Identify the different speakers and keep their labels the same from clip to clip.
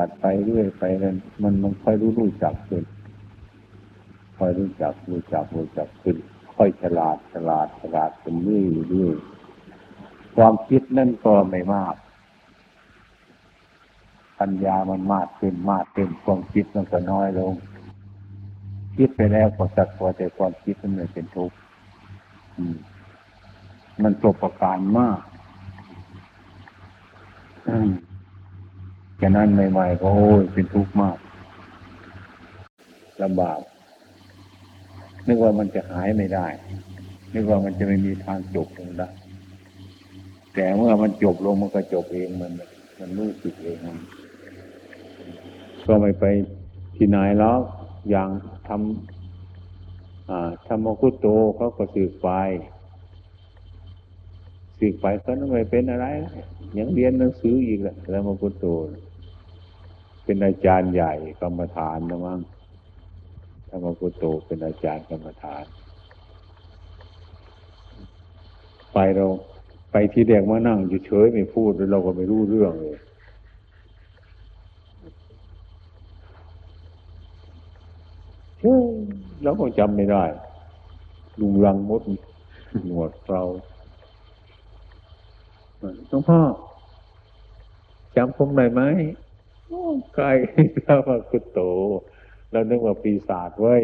Speaker 1: ปัดไปเรื่อยไปนั้นมันมันค่อยรู้รู้จักขึ้นค่อยรู้จักรู้จักรู้จักขึ้นค่อยฉลาดฉลาดฉลาดขึ้นเรื่อยเรื่อยความคิดนั่นก็ไม่มาก ปัญญามันมากขึ้นมากขึ้นความคิดมันก็น้อยลง คิดไปแล้วก็สักพอแต่ความคิดมันไม่เป็นทุกข์มันประประการมาก แค่นั้นใหม่ๆก็โอ้ยเป็นทุกข์มากลำบาก นึกว่ามันจะหายไม่ได้ นึกว่ามันจะไม่มีทางจบลงได้แต่เมื่อมันจบลงมันก็จบเองมัน มันรู้สึกเองมันก็ไม่ไปที่ไหนแล้วอย่างทำธรรมกุตโตเขาก็สืบไปสืบไปเขาไม่เป็นอะไรยังเรียนหนังสืออีกแหละธรรมกุตโต เป็นอาจารย์ใหญ่กรรมฐานนะมั้งธรรมกุตโตเป็นอาจารย์กรรมฐาน ไปเราไปที่เด็กมานั่งอยู่เฉยไม่พูดเราก็ไม่รู้เรื่องเลยแล้วก็จำไม่ได้ลุงรังมดหนวดเราหลวงพ่อจำผมได้ไหม ไกลข้ามากุโตเรานึกว่าปีศาจไว้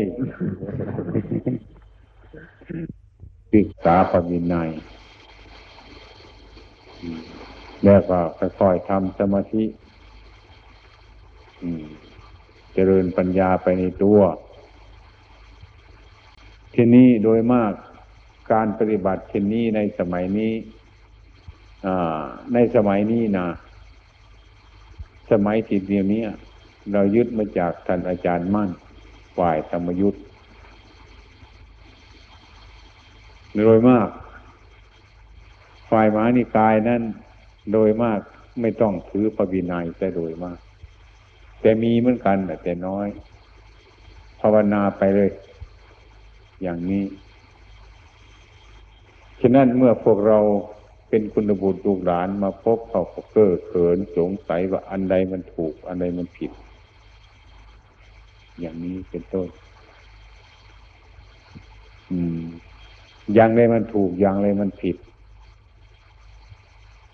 Speaker 1: ศึกษาปวินัยแล้วก็ค่อยๆทำสมาธิเจริญปัญญาไปในตัว ที่นี้โดยมากการปฏิบัติเช่นนี้ในสมัยนี้ในสมัยนี้นะ สมัยที่เดียวนี้เรายึดมาจากท่านอาจารย์มั่นฝ่ายธรรมยุทธ์โดยมาก ฝ่ายมานิกายนั้นโดยมากไม่ต้องถือพระวินัยแต่โดยมาก แต่มีเหมือนกันแต่น้อย ภาวนาไปเลย อย่างนี้ ฉะนั้นเมื่อพวกเรา เป็นคุณบุตรลูกหลานมาพบเขาเก้อเขินสงสัยว่าอันใดมันถูก อันใดมันผิด อย่างนี้เป็นต้น อืม อย่างใดมันถูกอย่างไรมันผิด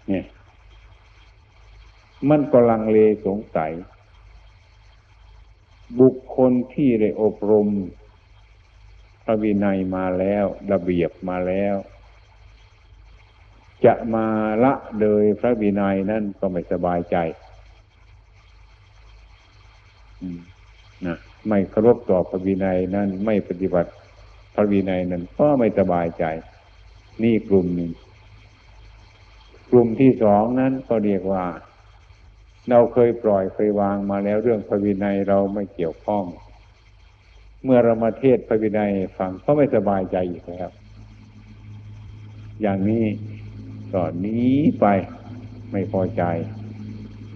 Speaker 1: เนี่ย มันก็ลังเลสงสัย บุคคลที่ได้อบรมพระวินัยมาแล้ว ระเบียบมาแล้ว จะมาละเลยพระวินัยนั่นก็ไม่สบายใจนะไม่เคารพต่อพระวินัยนั่นไม่ปฏิบัติพระวินัยนั้นก็ไม่สบายใจ นี่กลุ่มหนึ่งกลุ่มที่สองนั้นก็เรียกว่า เราเคยปล่อยเคยวางมาแล้วเรื่องพระวินัยเราไม่เกี่ยวข้อง เมื่อเรามาเทศพระวินัยฟังก็ไม่สบายใจอีกแล้วอย่างนี้ ก็นี้ไปไม่พอใจ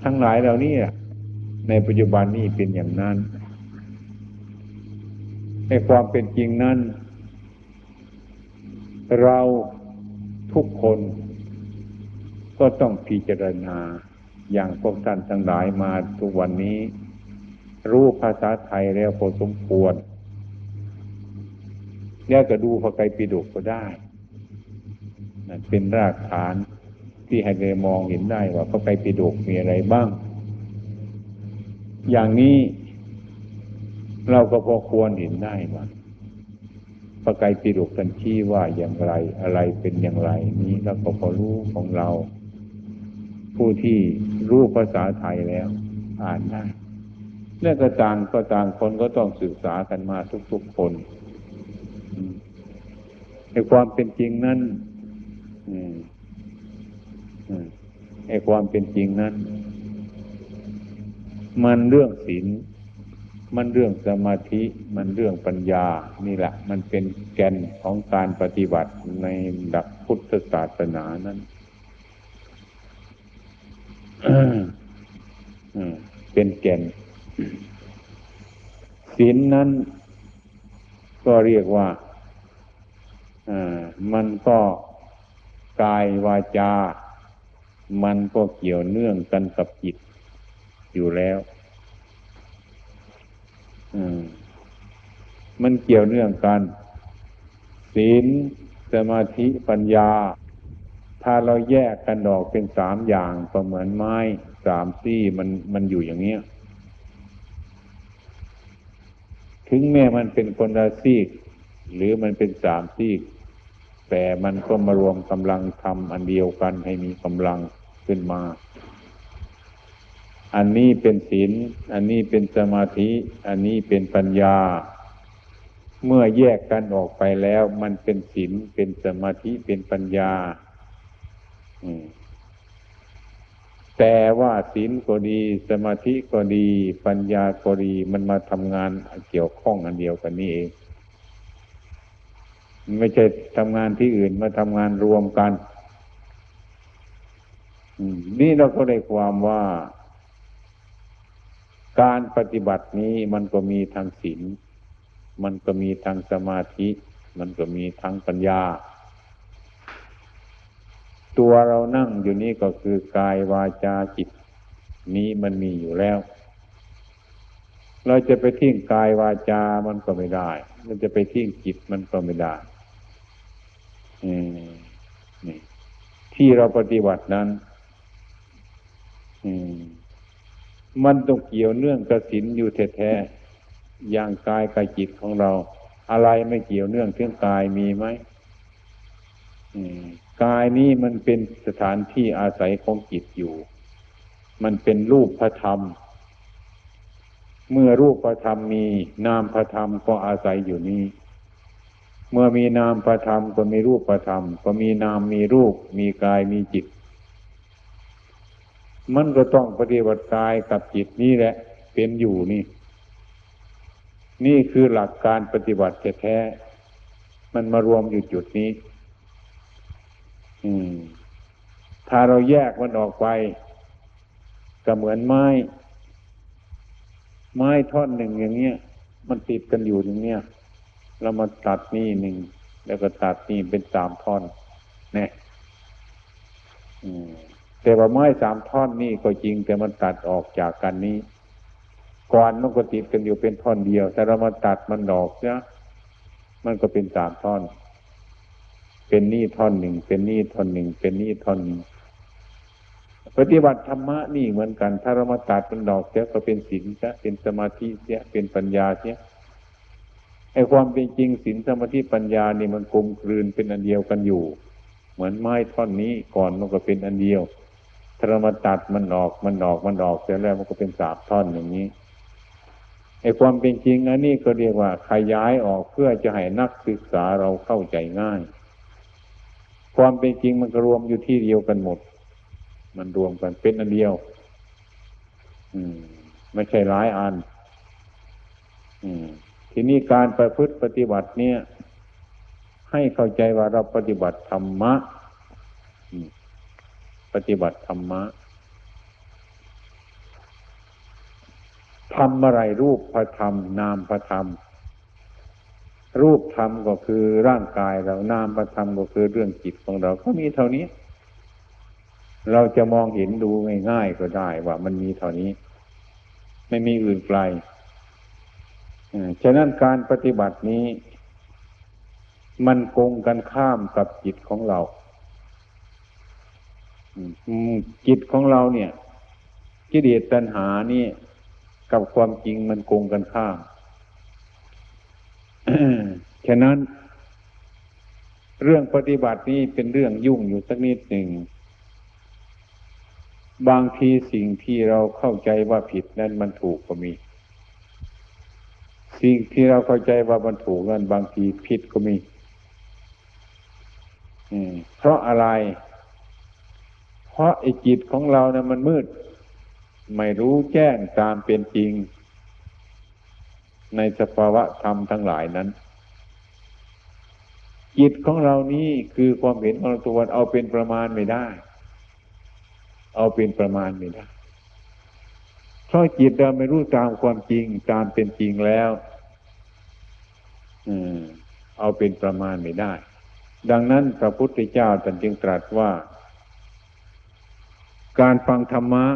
Speaker 1: ทั้งหลายเหล่านี้ในปัจจุบันนี้เป็นอย่างนั้นในความเป็นจริงนั้น เราทุกคนก็ต้องพิจารณาอย่างพวกท่านทั้งหลายมาทุกวันนี้ รู้ภาษาไทยแล้วพอสมควร แล้วก็ดูพระไตรปิฎกก็ได้ เป็นรากฐานที่ให้เรามองเห็นได้ว่าพระไตรปิฎกมีอะไรบ้าง อย่างนี้เราก็พอควรเห็นได้ว่าพระไตรปิฎกกันชี้ว่าอย่างไรอะไรเป็นอย่างไร นี้เราก็พอรู้ของเรา ผู้ที่รู้ภาษาไทยแล้ว อ่านได้เรื่องก็ต่างก็ต่างคนก็ต้องศึกษากันมาทุกๆคนในความเป็นจริงนั้น ในความเป็นจริงนั้น มันเรื่องศีลมันเรื่องสมาธิ มันเรื่องปัญญา นี่แหละ มันเป็นแกนของการปฏิบัติในดักพุทธศาสนานั้นเป็นแกนศีลนั้น ก็เรียกว่ามันก็ กายวาจา มันก็เกี่ยวเนื่องกันกับจิตอยู่แล้วอืมมันเกี่ยวเนื่องกัน ศีลสมาธิปัญญา ถ้าเราแยกกันออกเป็นสามอย่างก็เหมือนไม้สามซี่มันมันอยู่อย่างเนี้ยถึงแม้มันเป็นคนละซีก หรือมันเป็นสามซีก แต่มันก็มารวมกำลังทำอันเดียวกันให้มีกำลังขึ้นมา อันนี้เป็นศีล อันนี้เป็นสมาธิ อันนี้เป็นปัญญา เมื่อแยกกันออกไปแล้ว มันเป็นศีล เป็นสมาธิ เป็นปัญญา แต่ว่าศีลก็ดี สมาธิก็ดี ปัญญาก็ดี มันมาทำงานเกี่ยวข้องอันเดียวกันนี่เอง ไม่ใช่ทำงานที่อื่นมาทำงานรวมกันนี่เราก็ได้ความว่า การปฏิบัตินี้มันก็มีทางศีลมันก็มีทางสมาธิ มันก็มีทางปัญญา ตัวเรานั่งอยู่นี่ก็คือกายวาจาจิต นี้มันมีอยู่แล้ว เราจะไปทิ้งกายวาจา มันก็ไม่ได้เราจะไปทิ้งจิตมันก็ไม่ได้ ที่เราปฏิบัตินั้นมันต้องเกี่ยวเนื่องกับศีลอยู่แท้ๆอย่างกายกับจิตของเรา อะไรไม่เกี่ยวเนื่องเรื่องกายมีไหมกายนี้มันเป็นสถานที่อาศัยของจิตอยู่ มันเป็นรูปพระธรรม เมื่อรูปพระธรรมมีนามพระธรรมก็อาศัยอยู่นี้ เมื่อมีนามพระธรรมก็มีรูปพระธรรม ก็มีนามมีรูป มีกายมีจิต มันก็ต้องปฏิบัติกายกับจิตนี่แหละ เป็นอยู่นี่ นี่คือหลักการปฏิบัติแท้ๆมันมารวมอยู่จุดนี้ อืม ถ้าเราแยกมันออกไปก็เหมือนไม้ ไม้ท่อนหนึ่งอย่างเงี้ย มันติดกันอยู่อย่างเนี้ย เรามาตัดนี่หนึ่งแล้วก็ตัดนี่เป็นสามท่อนเนี่ยแต่ว่าไม้สามท่อนนี่ก็จริง แต่มันตัดออกจากกันนี้ก่อนมันก็ติดกันอยู่เป็นท่อนเดียว แต่เรามาตัดมันดอกเนี่ยมันก็เป็นสามท่อน เป็นนี่ท่อนหนึ่งเป็นนี่ท่อนหนึ่งเป็นนี่ท่อนหนึ่งปฏิบัติธรรมะนี่เหมือนกัน ถ้าเรามาตัดมันดอกเสียก็เป็นศีลเสียเป็นสมาธิเสียเป็นปัญญาเสีย ไอ้ความเป็นจริงศีลสมาธิปัญญานี่มันกลมกลืนเป็นอันเดียวกันอยู่ เหมือนไม้ท่อนนี้ก่อนมันก็เป็นอันเดียวถ้าเรามาตัดมันออกมันออกมันออกเสร็จแล้วมันก็เป็นสาบท่อนอย่างนี้ไอ้ความเป็นจริงอันนี้ก็เรียกว่าขยายออกเพื่อจะให้นักศึกษาเราเข้าใจง่าย ความเป็นจริงมันก็รวมอยู่ที่เดียวกันหมด มันรวมกันเป็นอันเดียว อืม ไม่ใช่หลายอัน อืม ทีนี้การประพฤติปฏิบัติเนี่ย ให้เข้าใจว่าเราปฏิบัติธรรมะ ปฏิบัติธรรมะทำอะไรรูปพระธรรม นามพระธรรม รูปธรรมก็คือร่างกายเรานามพระธรรมก็คือเรื่องจิตของเราก็มีเท่านี้ เราจะมองเห็นดูง่ายๆก็ได้ว่ามันมีเท่านี้ ไม่มีอื่นไกล ฉะนั้นการปฏิบัตินี้ มันโกงกันข้ามกับจิตของเราจิตของเราเนี่ยกิเลสตัณหานี่กับความจริงมันโกงกันข้าม ฉะนั้น เรื่องปฏิบัตินี้เป็นเรื่องยุ่งอยู่สักนิดหนึ่ง บางทีสิ่งที่เราเข้าใจว่าผิดนั้นมันถูกก็มี สิ่งที่เราเข้าใจว่ามันถูกนั้นบางทีผิดก็มีเพราะอะไร เพราะไอ้จิตของเราเนะี่ยมันมืด ไม่รู้แจ้งตามเป็นจริง ในสภาวะธรรมทั้งหลายนั้น จิตของเรานี้คือความเห็นของตัวเอาเป็นประมาณไม่ได้ เอาเป็นประมาณไม่ได้เพราะจิตเราไม่รู้ตามความจริงตามเป็นจริงแล้ว เอาเป็นประมาณไม่ได้ ดังนั้นพระพุทธเจ้าตรัสจึงตรัสว่า การฟังธรรมะ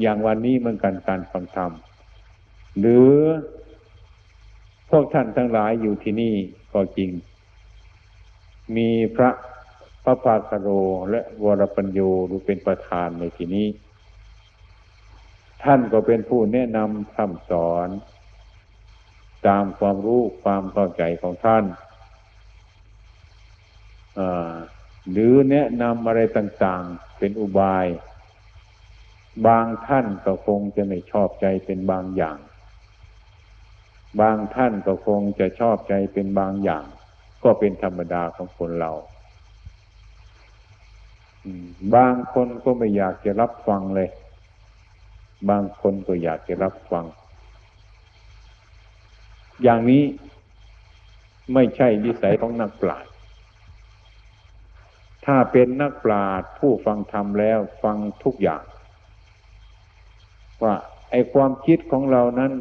Speaker 1: อย่างวันนี้เหมือนกันการฟังธรรม หรือพวกท่านทั้งหลายอยู่ที่นี่ก็จริง มีพระพระภาคโรและวรปัญโยดูเป็นประธานในที่นี้ ท่านก็เป็นผู้แนะนำคำสอน ตามความรู้ความเข้าใจของท่านหรือแนะนำอะไรต่างๆเป็นอุบาย บางท่านก็คงจะไม่ชอบใจเป็นบางอย่าง บางท่านก็คงจะชอบใจเป็นบางอย่าง ก็เป็นธรรมดาของคนเราบางคนก็ไม่อยากจะรับฟังเลย บางคนก็อยากจะรับฟัง อย่างนี้ไม่ใช่วิสัยของนักปราชญ์ถ้าเป็นนักปราชญ์ผู้ฟังธรรมแล้วฟังทุกอย่าง ว่าไอความคิดของเรานั้น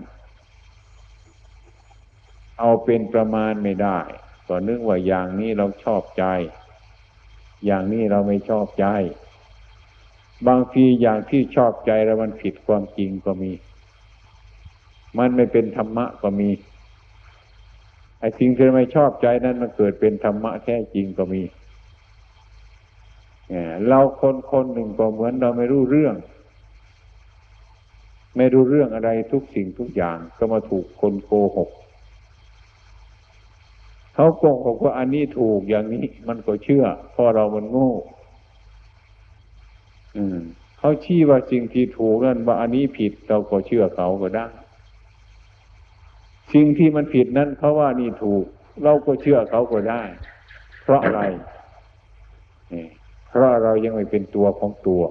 Speaker 1: เอาเป็นประมาณไม่ได้ก็นึกว่าอย่างนี้เราชอบใจ อย่างนี้เราไม่ชอบใจ บางทีอย่างที่ชอบใจแล้วมันผิดความจริงก็มี มันไม่เป็นธรรมะก็มี ไอ้สิ่งที่ไม่ชอบใจนั้นมันเกิดเป็นธรรมะแท้จริงก็มีเราคนคนหนึ่งก็เหมือนเราไม่รู้เรื่อง ไม่รู้เรื่องอะไรทุกสิ่งทุกอย่างก็มาถูกคนโกหกเขาโกหกว่าอันนี้ถูกอย่างนี้ มันก็เชื่อเพราะเรามันโง่เขาชี้ว่าสิ่งที่ถูกนั่นว่าอันนี้ผิดเราก็เชื่อเขาก็ได้ สิ่งที่มันผิดนั้นเพราะว่านี่ถูก เราก็เชื่อเขาก็ได้ เพราะอะไรเพราะเรายังไม่เป็นตัวของตัว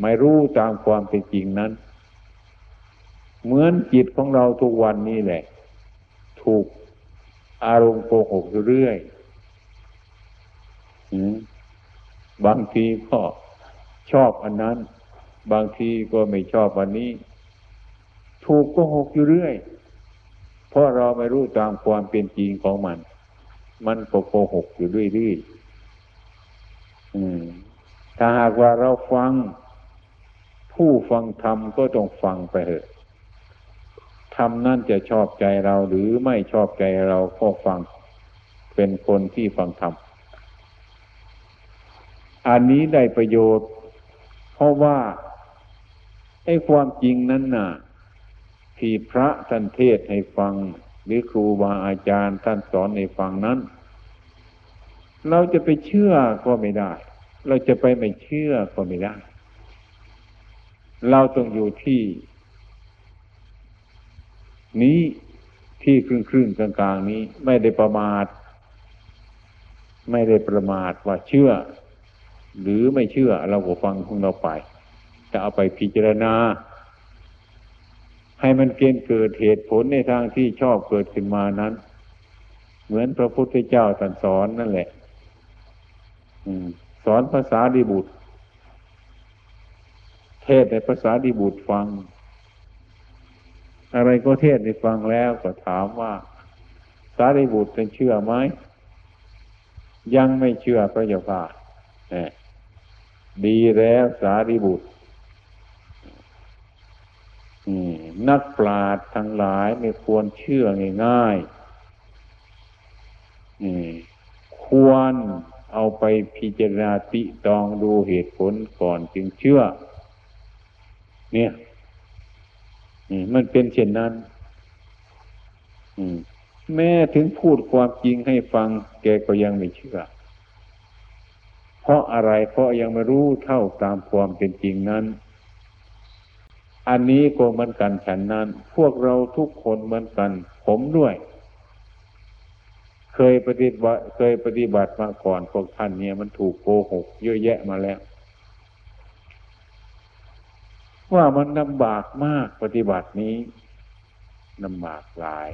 Speaker 1: ไม่รู้ตามความเป็นจริงนั้น เหมือนจิตของเราทุกวันนี้แหละ ถูกอารมณ์โกหกอยู่เรื่อยบางทีก็ชอบอันนั้น บางทีก็ไม่ชอบอันนี้ ถูกโกหกอยู่เรื่อย เพราะเราไม่รู้ตามความเป็นจริงของมัน มันก็โกหกอยู่เรื่อยๆถ้าหากว่าเราฟัง ผู้ฟังธรรมก็ต้องฟังไปเถอะธรรมนั่นจะชอบใจเราหรือไม่ชอบใจเราก็ฟัง เป็นคนที่ฟังธรรมอันนี้ได้ประโยชน์ เพราะว่าไอ้ความจริงนั้นน่ะ ที่พระท่านเทศให้ฟัง หรือครูบาอาจารย์ท่านสอนให้ฟังนั้น เราจะไปเชื่อก็ไม่ได้ เราจะไปไม่เชื่อก็ไม่ได้ เราต้องอยู่ที่ นี้ที่ครึ่งครึ่งกลางกลางนี้ไม่ได้ประมาท ไม่ได้ประมาทว่าเชื่อ หรือไม่เชื่อเราก็ฟังของเราไป จะเอาไปพิจารณา ให้มันเกณฑ์เกิดเหตุผลในทางที่ชอบเกิดขึ้นมานั้น เหมือนพระพุทธเจ้าตรัสสอนนั่นแหละสอนภาษาดีบุตร เทศในภาษาดีบุตรฟัง อะไรก็เทศในฟังแล้วก็ถามว่าสารีบุตรเป็นเชื่อไหมยังไม่เชื่อพระเจ้าค่ะดีแล้วสารีบุตร นักปราชญ์ทั้งหลายไม่ควรเชื่อง่ายๆควรเอาไปพิจารณาติตองดูเหตุผลก่อนจึงเชื่อ เนี่ยมันเป็นเช่นนั้นแม้ถึงพูดความจริงให้ฟัง แกก็ยังไม่เชื่อ เพราะอะไรเพราะยังไม่รู้เท่าตามความเป็นจริงนั้น อันนี้ก็เหมือนกันฉันนั้น พวกเราทุกคนเหมือนกัน ผมด้วย เคยปฏิบัติเคยปฏิบัติมาก่อนพวกท่านเนี่ยมันถูกโกหกเยอะแยะมาแล้ว ว่ามันลำบากมากปฏิบัตินี้ลำบากหลาย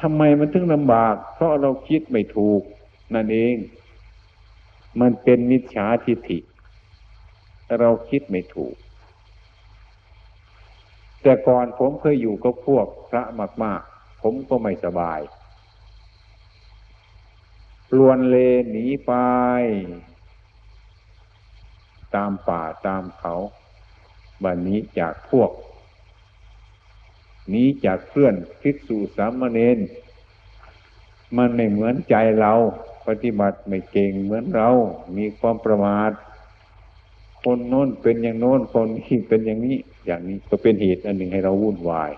Speaker 1: ทำไมมันถึงลำบาก เพราะเราคิดไม่ถูก นั่นเอง มันเป็นมิจฉาทิฏฐิ เราคิดไม่ถูก แต่ก่อนผมเคยอยู่กับพวกพระมาก ๆ ผมก็ไม่สบายลวนเลหนีไป ตามป่าตามเขาบันนี้จากพวก นี้จากเพื่อนภิกษุสามเณรมันไม่เหมือนใจเรา ปฏิบัติไม่เก่งเหมือนเรา มีความประมาท คนโน้นเป็นอย่างโน้นคนนี้เป็นอย่างนี้ อย่างนี้ก็เป็นเหตุอันหนึ่งให้เราวุ่นวาย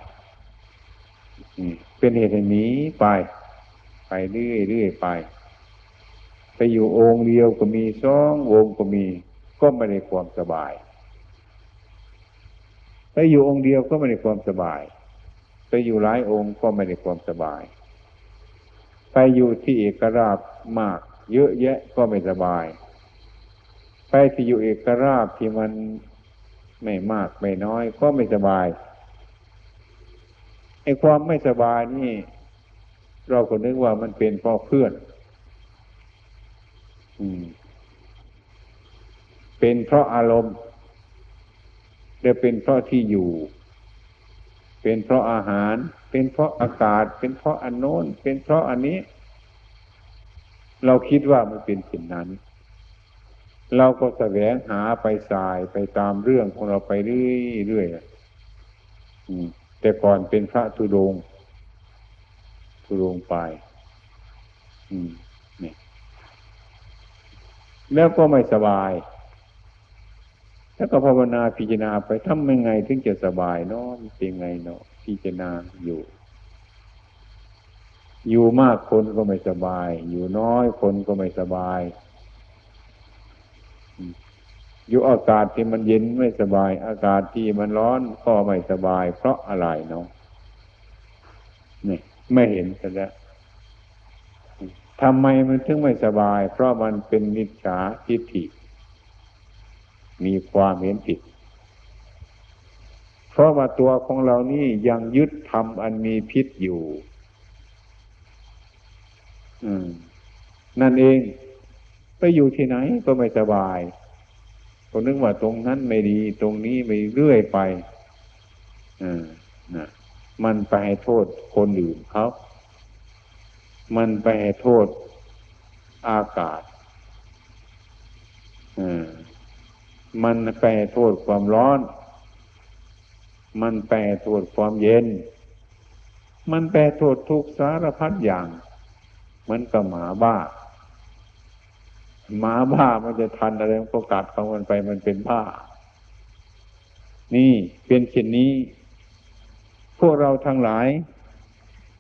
Speaker 1: เป็นเหตุให้หนีไป ไปเรื่อยเรื่อยไป ไปอยู่องค์เดียวก็มีสององค์ก็มี ก็ไม่ได้ความสบายไปอยู่องค์เดียวก็ไม่ได้ความสบาย ไปอยู่หลายองค์ก็ไม่ได้ความสบาย ไปอยู่ที่เอกราบมาก เยอะแยะก็ไม่สบาย ไปที่อยู่เอกราบที่มันไม่มากไม่น้อยก็ไม่สบายไอ้ความไม่สบายนี่ เราก็นึกว่ามันเป็นเพราะเพื่อน อืม เป็นเพราะอารมณ์เดี๋ยวเป็นเพราะที่อยู่ เป็นเพราะอาหาร เป็นเพราะอากาศ เป็นเพราะอันโน้น เป็นเพราะอันนี้ เราคิดว่ามันเป็นสิ่งนั้น เราก็แสวงหาไปสายไปตามเรื่องของเราไปเรื่อยๆแต่ก่อนเป็นพระธุดงธุดงไปนี่แล้วก็ไม่สบาย แล้วก็ภาวนาพิจารณาไปทำยังไงถึงจะสบายเนาะเป็นไงเนาะพิจารณาอยู่ อยู่มากคนก็ไม่สบาย อยู่น้อยคนก็ไม่สบาย อยู่อากาศที่มันเย็นไม่สบาย อากาศที่มันร้อนก็ไม่สบาย เพราะอะไรเนาะนี่ไม่เห็นกันแล้วทำไมมันถึงไม่สบาย เพราะมันเป็นมิจฉาทิฏฐิ มีความเห็นผิด เพราะว่าตัวของเรานี่ยังยึดทำอันมีพิษอยู่อืมนั่นเอง ไปอยู่ที่ไหนก็ไม่สบายก็นึกว่าตรงนั้นไม่ดี ตรงนี้ไม่เรื่อยไปอ่านะมันไปให้โทษคนอื่นเขามันไปให้โทษอากาศอ่ามันไปให้โทษความร้อน มันไปโทษความเย็น มันไปโทษทุกสารพัดอย่าง มันก็หมาบ้า หมาบ้ามันจะทันอะไรมันก็กัดของมันไปมันเป็นบ้า นี่เป็นเช่นนี้ พวกเราทั้งหลาย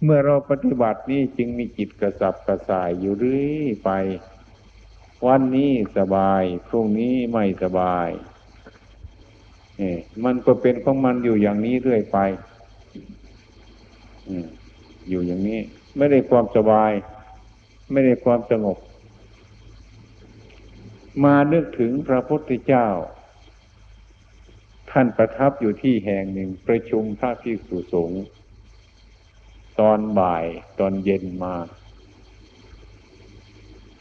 Speaker 1: เมื่อเราปฏิบัตินี่จึงมีจิตกระสับกระส่ายอยู่เรื่อยไป วันนี้สบายพรุ่งนี้ไม่สบายนี่มันก็เป็นของมันอยู่อย่างนี้เรื่อยไปอยู่อย่างนี้ ไม่ได้ความสบาย ไม่ได้ความสงบ มานึกถึงพระพุทธเจ้า ท่านประทับอยู่ที่แห่งหนึ่งประชุมพระภิกษุสงฆ์ตอนบ่ายตอนเย็นมา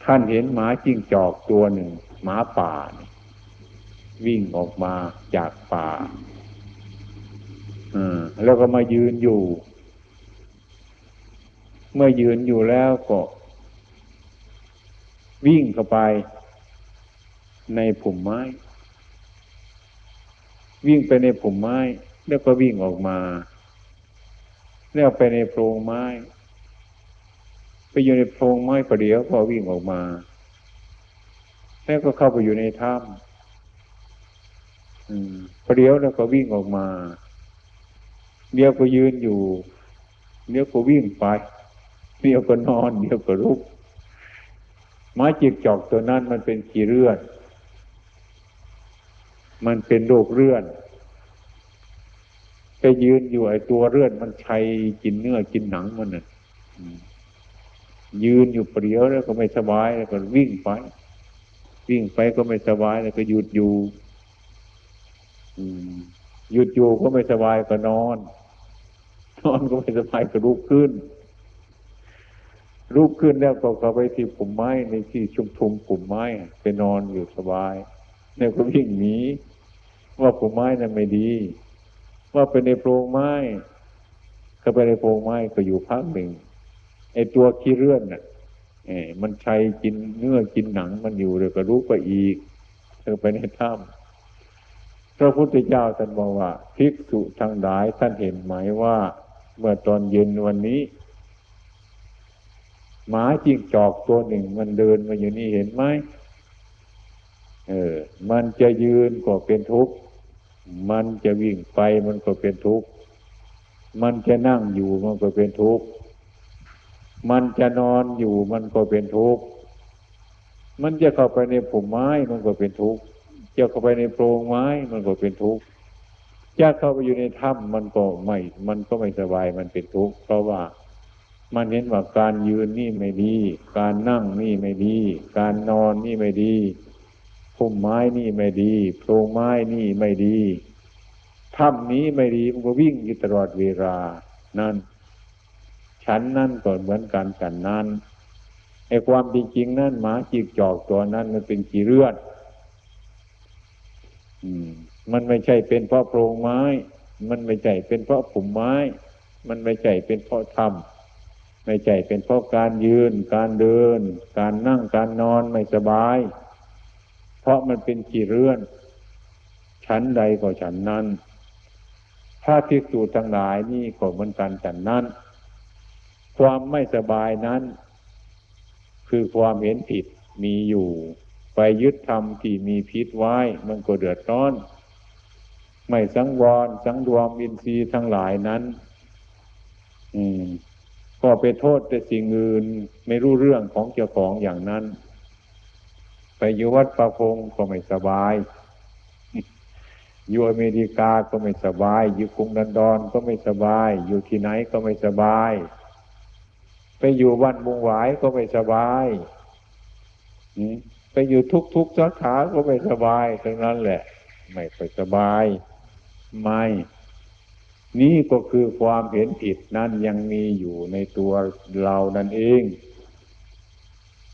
Speaker 1: ท่านเห็นหมาจิ้งจอกตัวหนึ่ง หมาป่า วิ่งออกมาจากป่าแล้วก็มายืนอยู่ เมื่อยืนอยู่แล้วก็ วิ่งเข้าไป ในผุ่มไม้ วิ่งไปในผุ่มไม้ แล้วก็วิ่งออกมา แล้วไปในโพรงไม้ ไปอยู่ในโพรงไม้ประเดี๋ยวพอวิ่งออกมา แล้วก็เข้าไปอยู่ในถ้ำประเดี๋ยวแล้วก็วิ่งออกมา เดี๋ยวก็ยืนอยู่ เดี๋ยวก็วิ่งไป เดี๋ยวก็นอน เดี๋ยวก็ลุกไม้จิกจอกตัวนั้นมันเป็นขี้เรื่อน มันเป็นโรคเลื่อนไปยืนอยู่ไอ้ตัวเลื่อนมันชัยกินเนื้อกินหนังมันน่ะยืนอยู่เปรียวแล้วก็ไม่สบายแล้วก็วิ่งไป วิ่งไปก็ไม่สบายแล้วก็หยุดอยู่หยุดอยู่ก็ไม่สบายก็นอน นอนก็ไม่สบายก็ลุกขึ้นลุกขึ้นแล้วก็เข้าไปที่ปุ่มไม้ในที่ชุมทุมปุ่มไม้ไปนอนอยู่สบาย แล้วก็วิ่งหนี ว่าผงไม้นั้นไม่ดี ว่าเป็นในโพรงไม้ เข้าไปในโพรงไม้ก็อยู่พักหนึ่งไอ้ตัวขี้เรื่อนน่ะเอมันใช้กินเนื้อกินหนังมันอยู่เลยก็รู้ไปอีกเธอไปในถ้ำพระพุทธเจ้าท่านบอกว่าภิกษุทั้งหลายท่านเห็นไหมว่า เมื่อตอนเย็นวันนี้หมาจิงจอกตัวหนึ่ง มันเดินมาอยู่นี่เห็นไหมเออ มันจะยืนก็เป็นทุกข์ มันจะวิ่งไปมันก็เป็นทุกข์ มันจะนั่งอยู่มันก็เป็นทุกข์ มันจะนอนอยู่มันก็เป็นทุกข์ มันจะเข้าไปในผุมไม้มันก็เป็นทุกข์ จะเข้าไปในโพรงไม้มันก็เป็นทุกข์จะเข้าไปอยู่ในถ้ำมันก็ไม่ มันก็ไม่สบายมันเป็นทุกข์เพราะว่ามันเห็นว่าการยืนนี่ไม่ดี การนั่งนี่ไม่ดี การนอนนี่ไม่ดี พุ่มไม้นี่ไม่ดีโพรงไม้นี่ไม่ดีถ้ำนี้ไม่ดีมันก็วิ่งอยู่ตลอดเวลานั่นฉันนั่นก็เหมือนกันฉันนั้นไอ้ความจริงนั่นหมาจีกจอกตัวนั้นมันเป็นกี่เลือดมันไม่ใช่เป็นเพราะโพรงไม้ มันไม่ใช่เป็นเพราะผุมไม้ มันไม่ใช่เป็นเพราะถ้ำไม่ใช่เป็นเพราะการยืน การเดิน การนั่งการนอนไม่สบาย เพราะมันเป็นกี่เรื่อน ชั้นใดก็ฉันนั้นถ้าภิกษุทั้งหลายนี่ก็เหมือนกันฉันนั้น ความไม่สบายนั้น คือความเห็นผิดมีอยู่ ไปยึดธรรมที่มีพิษไว้ มันก็เดือดร้อน ไม่สังวร สังรวมอินทรีย์ทั้งหลายนั้น อืมก็ไปโทษแต่สิ่งอื่น ไม่รู้เรื่องของเจ้าของอย่างนั้น ไปอยู่วัดประพงก็ไม่สบายอยู่อเมริกาก็ไม่สบาย อยู่กรุงดันดอนก็ไม่สบาย อยู่ที่ไหนก็ไม่สบาย ไปอยู่วัดมุงหวายก็ไม่สบายไปอยู่ทุกทุกสาขาก็ไม่สบายทั้งนั้นแหละ ไม่ค่อยสบาย ไม่ นี่ก็คือความเห็นผิดนั่นยังมีอยู่ในตัวเรานั่นเอง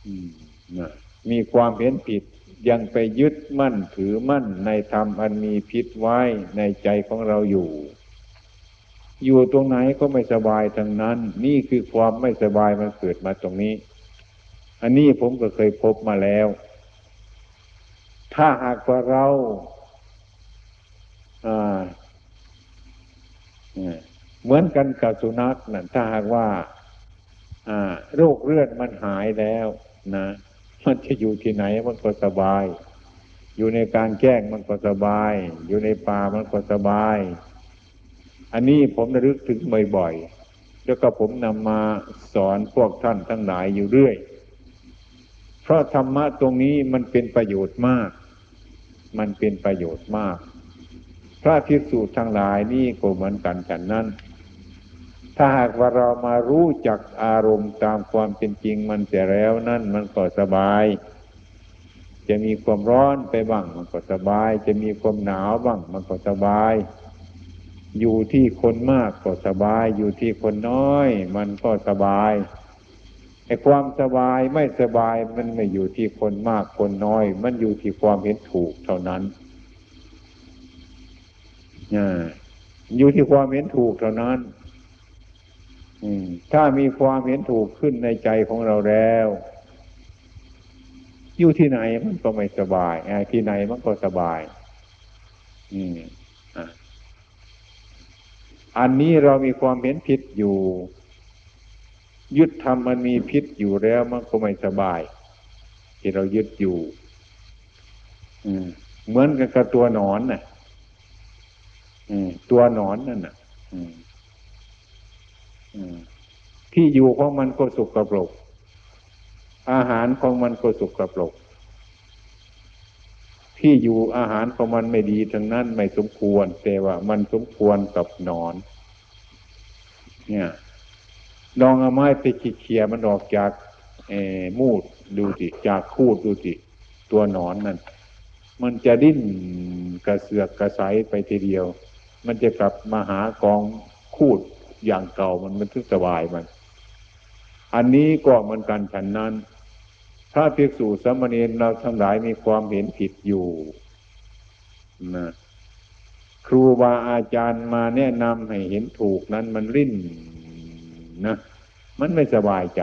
Speaker 1: อืมนะ มีความเห็นผิดยังไปยึดมั่นถือมั่นในธรรมอันมีพิษไว้ในใจของเราอยู่ อยู่ตรงไหนก็ไม่สบายทั้งนั้น นี่คือความไม่สบายมันเกิดมาตรงนี้ อันนี้ผมก็เคยพบมาแล้ว ถ้าหากว่าเราเหมือนกันกับสุนัขนั่นถ้าหากว่าโรคเลือดมันหายแล้วนะ มันจะอยู่ที่ไหนมันก็สบาย อยู่ในการแจ้งมันก็สบาย อยู่ในป่ามันก็สบาย อันนี้ผมระลึกถึงบ่อยๆแล้วก็ผมนำมาสอนพวกท่านทั้งหลายอยู่เรื่อย เพราะธรรมะตรงนี้มันเป็นประโยชน์มาก มันเป็นประโยชน์มาก พระภิกษุทั้งหลายนี่ก็เหมือนกันฉันนั้น ถ้าหากว่าเรามารู้จักอารมณ์ตามความเป็นจริงมันเสียแล้วนั่นมันก็สบาย จะมีความร้อนไปบ้างมันก็สบาย จะมีความหนาวบ้างมันก็สบาย อยู่ที่คนมากก็สบาย อยู่ที่คนน้อย มันก็สบายไอ้ความสบายไม่สบายมันไม่อยู่ที่คนมากคนน้อย มันอยู่ที่ความเห็นถูกเท่านั้นอยู่ที่ความเห็นถูกเท่านั้น ถ้ามีความเห็นถูกขึ้นในใจของเราแล้ว อยู่ที่ไหนมันก็ไม่สบายที่ไหนมันก็สบาย อืมอันนี้เรามีความเห็นผิดอยู่ ยึดทำมันมีพิษอยู่แล้วมันก็ไม่สบาย ที่เรายึดอยู่เหมือนกับตัวหนอนน่ะตัวหนอนนั่นน่ะ ที่อยู่ของมันก็สุกกระปรกอาหารของมันก็สุกกระปรกที่อยู่อาหารของมันไม่ดีทั้งนั้นไม่สมควร แต่ว่ามันสมควรกับนอน เนี่ยลองเอาไม้ไปขีดเขี่ยมันออกจากมูดดูสิจากคูดดูสิตัวหนอนนั่นมันจะดิ้นกระเสือกกระใสไปทีเดียว มันจะกลับมาหากองคูด อย่างเก่ามันมันทึกสบายมัน อันนี้ก็เหมือนกันฉันนั้น ถ้าภิกษุสมณีเราทั้งหลายมีความเห็นผิดอยู่นะครูบาอาจารย์มาแนะนำให้เห็นถูกนั้นมันริ้นนะมันไม่สบายใจ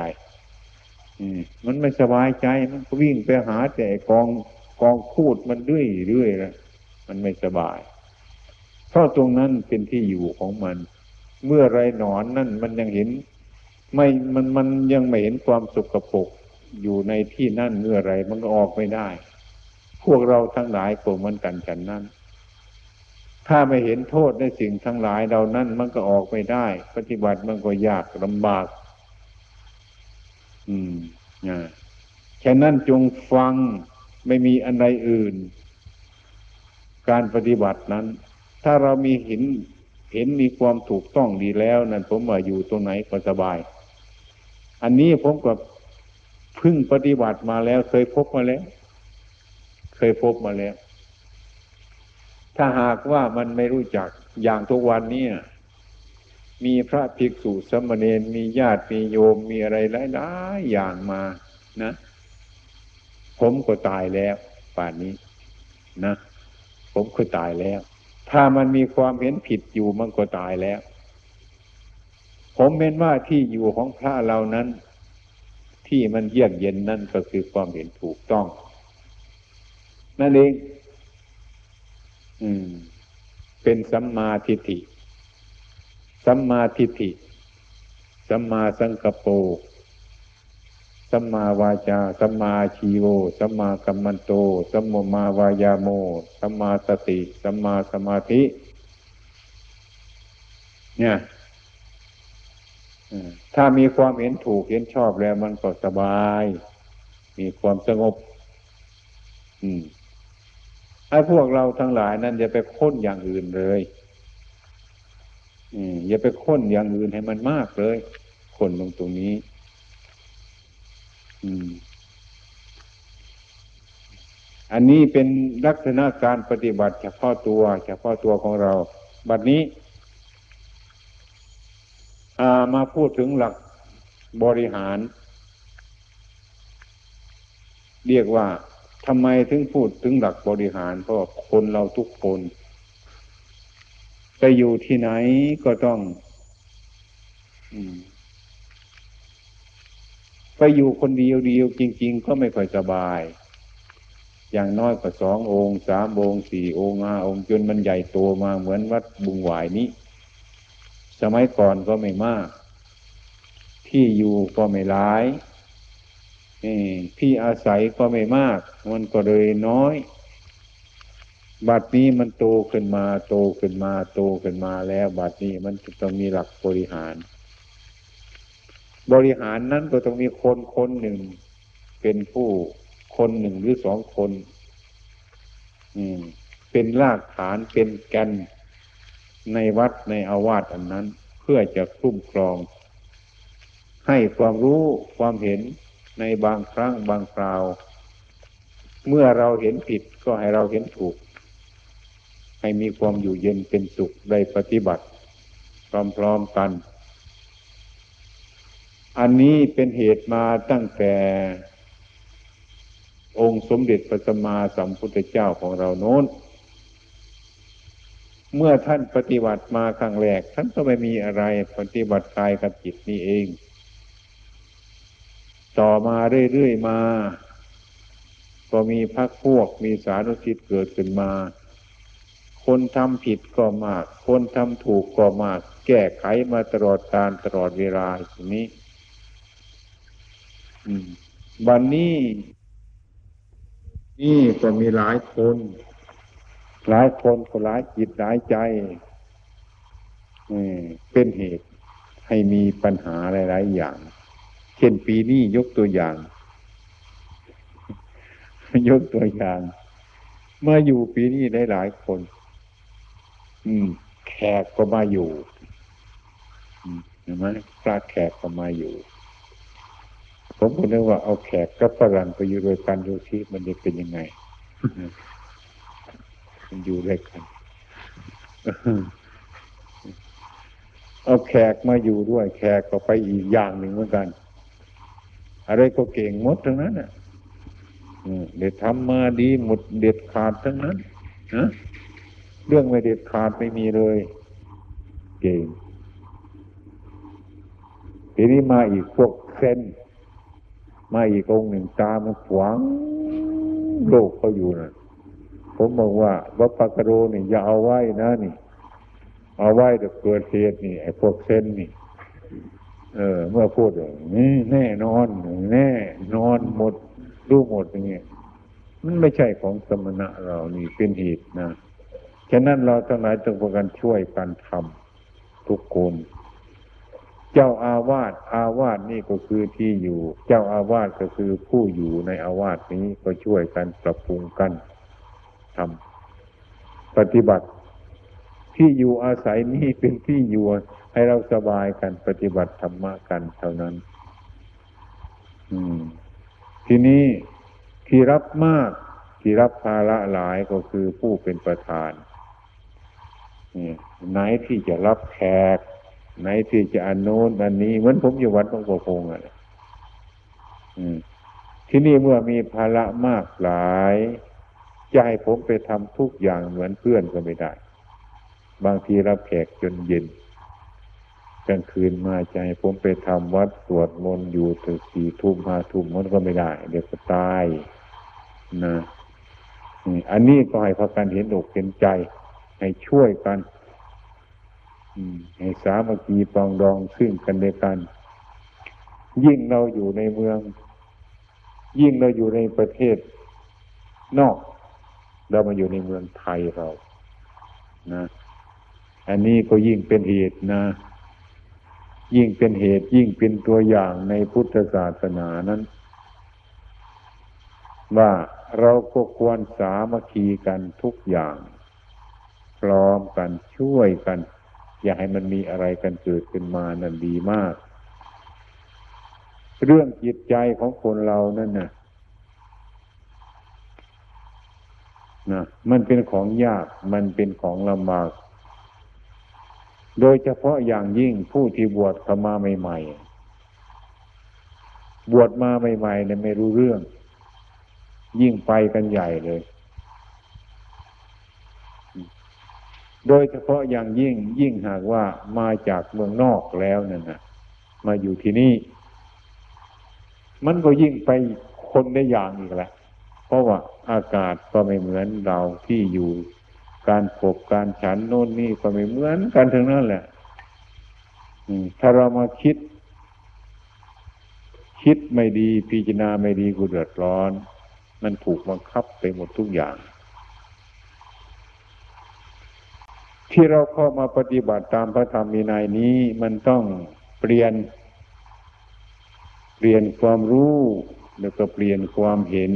Speaker 1: มันไม่สบายใจมันก็วิ่งไปหาแต่กองกองพูดมันเรื่อยเรื่อยแล้วมันไม่สบาย เพราะตรงนั้นเป็นที่อยู่ของมัน เมื่อไรหนอนนั่นมันยังเห็น ไม่มันมันยังไม่เห็นความสุขกระปกอยู่ในที่นั่นเมื่อไรมันก็ออกไม่ได้ พวกเราทั้งหลายก็เหมือนกันฉันนั้น ถ้าไม่เห็นโทษในสิ่งทั้งหลายเรานั้นมันก็ออกไม่ได้ ปฏิบัติมันก็ยากลำบาก อืมนะฉะนั้นจงฟังไม่มีอันใดอื่น การปฏิบัตินั้น ถ้าเรามีห็น เห็นมีความถูกต้องดีแล้ว นั่นผมว่าอยู่ตรงไหนก็สบาย อันนี้ผมกับพึ่งปฏิบัติมาแล้ว เคยพบมาแล้ว เคยพบมาแล้ว ถ้าหากว่ามันไม่รู้จักอย่างทุกวันนี้มีพระภิกษุสมณีมีญาติมีโยมมีอะไรหลายๆอย่างมานะ ผมก็ตายแล้ว ป่านนี้ นะ ผมก็ตายแล้ว ถ้ามันมีความเห็นผิดอยู่มันก็ตายแล้ว ผมเป็นว่าที่อยู่ของพระเรานั้น ที่มันเยือกเย็นนั่นก็คือความเห็นถูกต้อง นั่นเอง อืม เป็นสัมมาทิฏฐิ สัมมาทิฏฐิ สัมมาสังกปร สัมมาวาจา สัมมาชีโว สัมมากัมมันโต สัมมาวายาโม สัมมาสติ สัมมาสมาธิ เนี่ยถ้ามีความเห็นถูกเห็นชอบแล้วมันก็สบาย มีความสงบ อืมไอ้พวกเราทั้งหลายนั่นอย่าไปค้นอย่างอื่นเลยอืมอย่าไปค้นอย่างอื่นให้มันมากเลย คนตรงตรงนี้ อันนี้เป็นลักษณะการปฏิบัติ เฉพาะตัว เฉพาะตัวของเรา บัดนี้มาพูดถึงหลักบริหาร เรียกว่าทำไมถึงพูดถึงหลักบริหาร เพราะคนเราทุกคน ไปอยู่ที่ไหนก็ต้อง อืม ไปอยู่คนเดียวเดียวจริง ๆ ก็ไม่ค่อยสบาย อย่างน้อยก็สององค์สามองค์สี่องค์ห้าองค์จนมันใหญ่โตมาเหมือนวัดบุงหวายนี้ สมัยก่อนก็ไม่มาก ที่อยู่ก็ไม่หลายที่อาศัยก็ไม่มาก มันก็เลยน้อย บัดนี้มันโตขึ้นมา โตขึ้นมา โตขึ้นมาแล้ว บัดนี้มันจะต้องมีหลักบริหาร บริหารนั้นก็ต้องมีคนคนหนึ่ง เป็นผู้คนหนึ่งหรือสองคน อืม เป็นรากฐานเป็นแกนในวัดในอาวาสอันนั้น เพื่อจะคุ้มครอง ให้ความรู้ความเห็นในบางครั้งบางคราว เมื่อเราเห็นผิดก็ให้เราเห็นถูก ให้มีความอยู่เย็นเป็นสุขได้ปฏิบัติพร้อมๆกัน อันนี้เป็นเหตุมาตั้งแต่องค์สมเด็จพระสัมมาสัมพุทธเจ้าของเราโน้น เมื่อท่านปฏิบัติมาครั้งแรก ท่านก็ไม่มีอะไรปฏิบัติกายกับจิตนี่เอง ต่อมาเรื่อยๆมา ก็มีพักพวกมีสารุสิทธิ์เกิดขึ้นมา คนทำผิดก็มาก คนทำถูกก็มาก แก้ไขมาตลอดการตลอดเวลาอย่างนี้ วันนี้นี่ก็มีหลายคน หลายคนก็หลายจิตหลายใจเป็นเหตุให้มีปัญหาหลาย ๆ อย่าง เช่นปีนี้ยกตัวอย่าง ยกตัวอย่าง เมื่ออยู่ปีนี้ได้หลายคน อืม แขกก็มาอยู่เห็นไหมพระแขกก็มาอยู่ ผมก็นึกว่าเอาแขกกับฝรั่งไปอยู่ด้วยกันดูที่มันจะเป็นยังไงมันอยู่ด้วยกันเอาแขกมาอยู่ด้วย แขกก็ไปอีกอย่างหนึ่งเหมือนกัน อะไรก็เก่งหมดทั้งนั้นอะเด็ดทำมาดีหมดเด็ดขาดทั้งนั้นนะเรื่องไม่เด็ดขาดไม่มีเลย เก่งทีนี้มาอีกพวกเซน มาอีกองหนึ่งตามันขวางโลกเขาอยู่นะผมบอกว่าวัปปะกโรนี่อย่าเอาไว้นะนี่ เอาไว้เดี๋ยวเกิดเหตุนี่ไอ้พวกเส้นนี่ เออ เมื่อพูดอย่างนี้แน่นอน แน่นอนหมดรู้หมดอย่างเงี้ยมันไม่ใช่ของสมณะเรานี่เป็นเหตุนะฉะนั้นเราทั้งหลายต้องประกันช่วยกันทำทุกคน เจ้าอาวาสอาวาสนี่ก็คือที่อยู่ เจ้าอาวาสก็คือผู้อยู่ในอาวาสนี้ก็ช่วยกันปรับปรุงกันทำปฏิบัติ ที่อยู่อาศัยนี่เป็นที่อยู่ให้เราสบายกันปฏิบัติธรรมะกันเท่านั้น อืม ทีนี้ที่รับมาก ที่รับภาระหลายก็คือผู้เป็นประธานนี่ไหนที่จะรับแขก ไหนที่จะอันโน้นอันนี้เหมือนผมอยู่วัดบางโพงอะที่นี่เมื่อมีภาระมากหลายจะให้ผมไปทำทุกอย่างเหมือนเพื่อนก็ไม่ได้ บางทีรับแขกจนเย็นกลางคืนมาใจผมไปทำวัดสวดมนต์อยู่ถึงสี่ทุ่มห้าทุ่มมันก็ไม่ได้ เดี๋ยวก็ตายนะอันนี้ก็ให้พากันเห็นอกเห็นใจ ให้ช่วยกัน ให้สามัคคีปองดองซึ่งกันและกัน ยิ่งเราอยู่ในเมือง ยิ่งเราอยู่ในประเทศนอก เรามาอยู่ในเมืองไทยเรานะ อันนี้ก็ยิ่งเป็นเหตุนะ ยิ่งเป็นเหตุยิ่งเป็นตัวอย่างในพุทธศาสนานั้น ว่าเราก็ควรสามัคคีกันทุกอย่าง พร้อมกันช่วยกัน อย่าให้มันมีอะไรกันเกิดขึ้นมานั่นดีมาก เรื่องจิตใจของคนเรานั่นนะนะมันเป็นของยากมันเป็นของลำบาก โดยเฉพาะอย่างยิ่งผู้ที่บวชเข้ามาใหม่ๆบวชมาใหม่ๆเนี่ยไม่รู้เรื่อง ยิ่งไปกันใหญ่เลย โดยเฉพาะอย่างยิ่งยิ่งหากว่ามาจากเมืองนอกแล้วนั่นนะมาอยู่ที่นี่ มันก็ยิ่งไปคนได้อย่างอีกแล้วเพราะว่าอากาศก็ไม่เหมือนเราที่อยู่ การปบการฉันโน่นนี่ก็ไม่เหมือนกันทั้งนั้นแหละถ้าเรามาคิด คิดไม่ดีพิจารณาไม่ดีกูเดือดร้อน มันถูกบังคับไปหมดทุกอย่าง ที่เราเข้ามาปฏิบัติตามพระธรรมมีนายนี้มันต้องเปลี่ยน เปลี่ยนความรู้แล้วก็เปลี่ยนความเห็น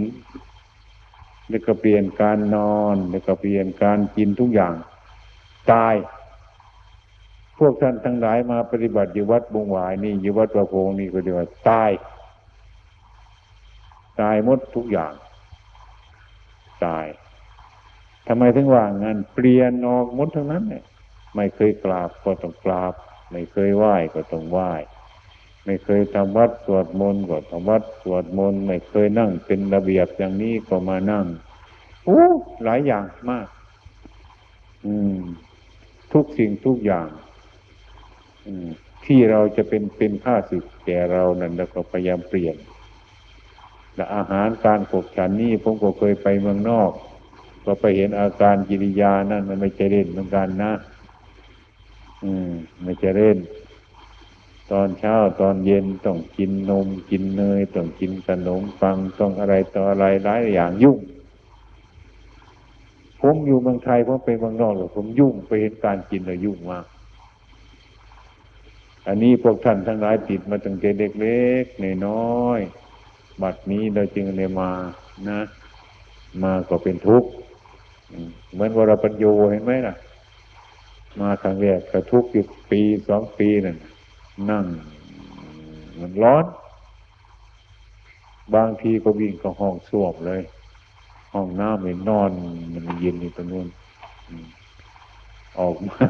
Speaker 1: แล้วก็เปลี่ยนการนอน แล้วก็เปลี่ยนการกินทุกอย่าง ตาย พวกท่านทั้งหลายมาปฏิบัติอยู่วัดบงหวายนี่อยู่วัดประโพงนี่ก็เดียวตาย ตายหมดทุกอย่าง ตาย ทำไมถึงว่างันเปลี่ยนออกหมดทั้งนั้นเนี่ยไม่เคยกราบก็ต้องกราบ ไม่เคยไหว้ก็ต้องไหว้ไม่เคยทำวัดสวดมนต์ก็ทำวัดสวดมนต์ไม่เคยนั่งเป็นระเบียบอย่างนี้ก็มานั่งโอ้หลายอย่างมาก อืม ทุกสิ่งทุกอย่าง อืม ที่เราจะเป็นเป็นข้าศึกแก่เรานั่นแล้วก็พยายามเปลี่ยนและอาหารการขบฉันนี่ผมก็เคยไปเมืองนอก ก็ไปเห็นอาการกิริยานั่นมันไม่ใช่เล่นเหมือนกันนะ อืม ไม่ใช่เล่น ตอนเช้าตอนเย็นต้องกินนม กินเนยต้องกินขนมปังต้องอะไรต่ออะไรหลายอย่างยุ่ง ผมอยู่เมืองไทยผมไปเมืองนอกหรอผมยุ่งไปเห็นการกินแล้วยุ่งมากอันนี้พวกท่านทั้งหลายติดมาตั้งแต่เด็กเล็กน้อย บัดนี้เราจึงเลยมานะ มาก็เป็นทุกข์ เหมือนวรปัญโยเห็นไหมล่ะ มาครั้งแรกก็ทุกอยู่ปีสองปีนั่นนั่ง มันร้อน บางทีก็วิ่งก็ห้องส้วมเลย ห้องน้ำมันนอน มันเย็นอยู่ตรงนู้นออกมา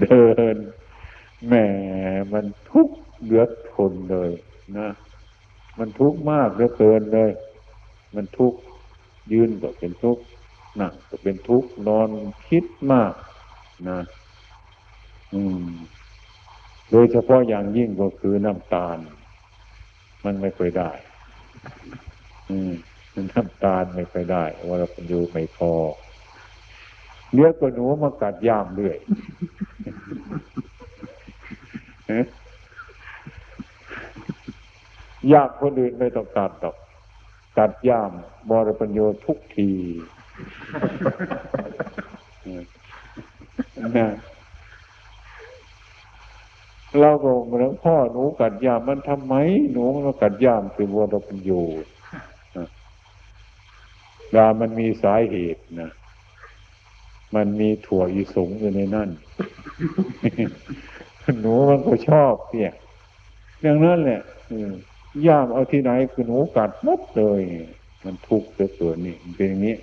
Speaker 1: เดินแม่มันทุกข์เลือดทนเลยนะมันทุกข์มากเหลือเกินเลย มันทุกข์ยืนก็เป็นทุกข์ นั่งก็เป็นทุกข์นอนคิดมากนะอืม โดยเฉพาะอย่างยิ่งก็คือน้ำตาล มันไม่เคยได้ อืมน้ำตาลไม่ไปได้วรปัญญูไม่พอเนื้อก็หนูมากัดย่ามเรื่อยยากคนอื่นไม่ต้องการตอก กัดย่ามบรปัญโยทุกที นะเราก็เหมือนพ่อหนูกัดยามมันทำไม หนูมันกัดยามคือวัวเราเป็นอยู่ดามันมีสาเหตุนะ มันมีถั่วอีสงอยู่ในนั่น หนูมันก็ชอบเนี่ยอย่างนั้นแหละย่ามเอาที่ไหนคือหนูกัดมดเลย มันทุกข์เกิดนี่เป็นอย่างนี้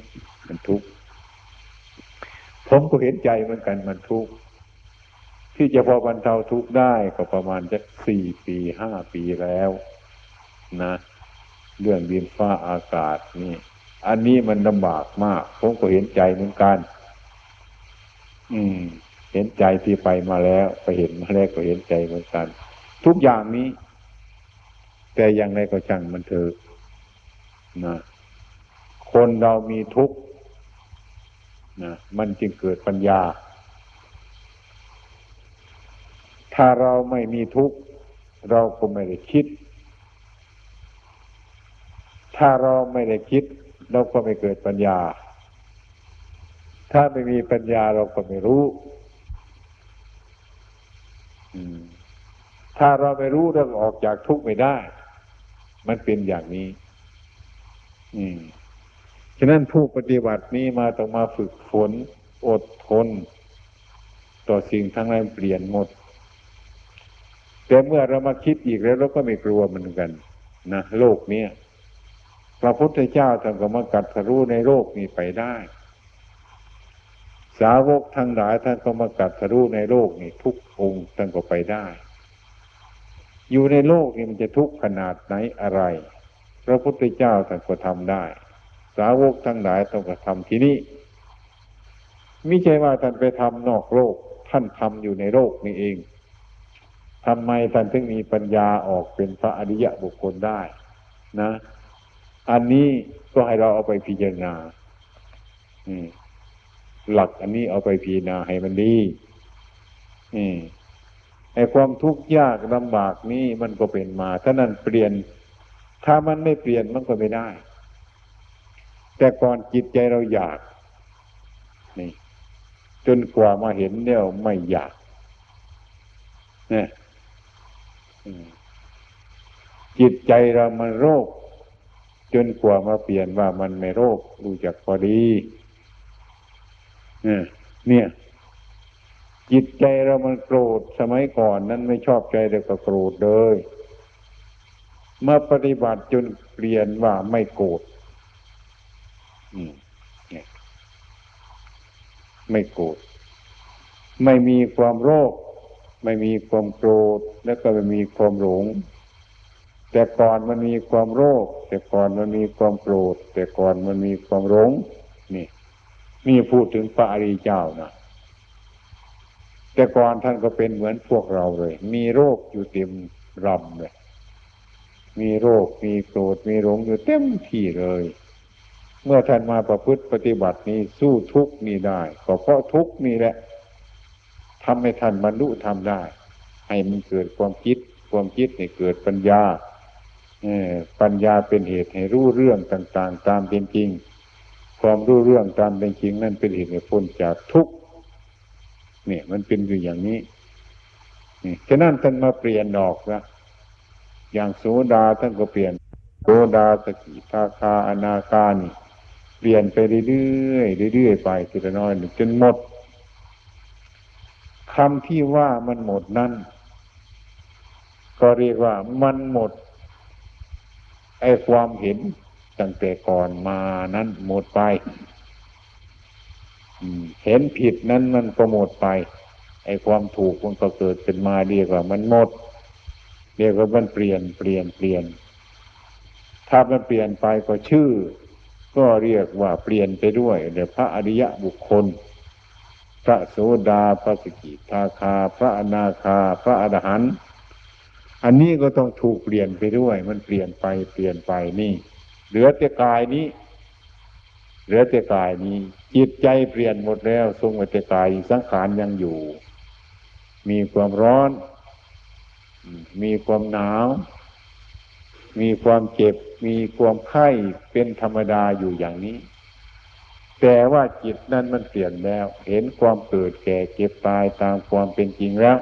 Speaker 1: มันทุกข์ผมก็เห็นใจเหมือนกันมันทุกข์ที่จะพอบรรเทาทุกข์ได้ก็ประมาณจะสี่ปีห้าปีแล้ว นะ เรื่องดินฟ้าอากาศนี่ อันนี้มันลำบากมาก ผมก็เห็นใจเหมือนกัน อืม เห็นใจที่ไปมาแล้วไปเห็นมาแล้วก็เห็นใจเหมือนกัน ทุกอย่างนี้ แต่อย่างไรก็ช่างมันเถอะนะคนเรามีทุกข์ นะมันจึงเกิดปัญญา ถ้าเราไม่มีทุกข์ เราก็ไม่ได้คิด ถ้าเราไม่ได้คิด เราก็ไม่เกิดปัญญา ถ้าไม่มีปัญญาเราก็ไม่รู้ถ้าเราไม่รู้เราออกจากทุกข์ไม่ได้ มันเป็นอย่างนี้ อืม ฉะนั้นผู้ปฏิบัตินี้มาต้องมาฝึกฝนอดทน ต่อสิ่งทั้งหลายเปลี่ยนหมด แต่เมื่อเรามาคิดอีกแล้วเราก็ไม่กลัวเหมือนกันนะโลกเนี้ยพระพุทธเจ้าท่านก็มากัดทะลุในโลกนี้ไปได้ สาวกทั้งหลายท่านก็มากัดทะลุในโลกนี้ทุกองค์ท่านก็ไปได้ อยู่ในโลกนี้มันจะทุกข์ขนาดไหนอะไร พระพุทธเจ้าท่านก็ทำได้ สาวกทั้งหลายต้องกระทำที่นี่ม่ใช่ว่าท่านไปทำนอกโลก ท่านทำอยู่ในโลกนี้เองทำไมท่านถึงมีปัญญาออกเป็นพระอริยะบุคคลได้นะ อันนี้ก็ให้เราเอาไปพิจารณาหลักอันนี้เอาไปพิจารณาให้มันดีไอ้ความทุกข์ยากลำบากนี้มันก็เป็นมา ถ้านั้นเปลี่ยน ถ้ามันไม่เปลี่ยนมันก็ไม่ได้ แต่ก่อนจิตใจเราอยาก นี่ จนกว่ามาเห็นเนี่ยไม่อยากเนี่ยจิตใจเรามันโรค จนกว่ามาเปลี่ยนว่ามันไม่โรครู้จักพอดีเนี่ยจิตใจเรามันโกรธสมัยก่อนนั้นไม่ชอบใจเด็กก็โกรธเลยเมาปฏิบัติจนเปลี่ยนว่าไม่โกรธ ไม่โกรธไม่มีความโรค ไม่มีความโกรธแล้วก็ไม่มีความหลง แต่ก่อนมันมีความโรค แต่ก่อนมันมีความโกรธ แต่ก่อนมันมีความหลงนี่ นี่พูดถึงพระอริยเจ้านะแต่ก่อนท่านก็เป็นเหมือนพวกเราเลย มีโรคอยู่เต็มรำเลยมีโรคมีโกรธมีหลงอยู่เต็มที่เลย เมื่อท่านมาประพฤติปฏิบัตินี้สู้ทุกนี้ได้ก็เพราะทุกนี้แหละทำให้ท่านบรรลุทำได้ ให้มันเกิดความคิด ความคิดให้เกิดปัญญาปัญญาเป็นเหตุให้รู้เรื่องต่าง ๆ ตามเป็นจริง ความรู้เรื่องตามเป็นจริง นั่นเป็นเหตุให้พ้นจากทุกข์เนี่ยมันเป็นอยู่อย่างนี้นี่ฉะนั้นท่านมาเปลี่ยนดอกนะอย่างโสดาท่านก็เปลี่ยนโสดาสกิทาคาอนาคานี่ เปลี่ยนไปเรื่อยๆเรื่อยๆไปทีละน้อยจนหมดคำที่ว่ามันหมดนั้นก็เรียกว่ามันหมดไอ้ความเห็นตั้งแต่ก่อนมานั้นหมดไปเห็นผิดนั้นมันก็หมดไป ไอ้ความถูกมันก็เกิดขึ้นมาเรียกว่ามันหมด เรียกว่ามันเปลี่ยนเปลี่ยนเปลี่ยน ถ้ามันเปลี่ยนไปก็ชื่อ ก็เรียกว่าเปลี่ยนไปด้วยเดี๋ยพระอริยะบุคคล พระโสดาพระสกิทาคา พระอนาคา พระอรหันต์อันนี้ก็ต้องถูกเปลี่ยนไปด้วย มันเปลี่ยนไปเปลี่ยนไปนี่ เหลือแต่กายนี้ เหลือแต่กายนี้ จิตใจเปลี่ยนหมดแล้ว ทรงไว้แต่กายสังขารยังอยู่ มีความร้อน มีความหนาว มีความเจ็บ มีความไข้เป็นธรรมดาอยู่อย่างนี้ แต่ว่าจิตนั้นมันเปลี่ยนแล้ว เห็นความเกิดแก่เก็บตายตามความเป็นจริงแล้ว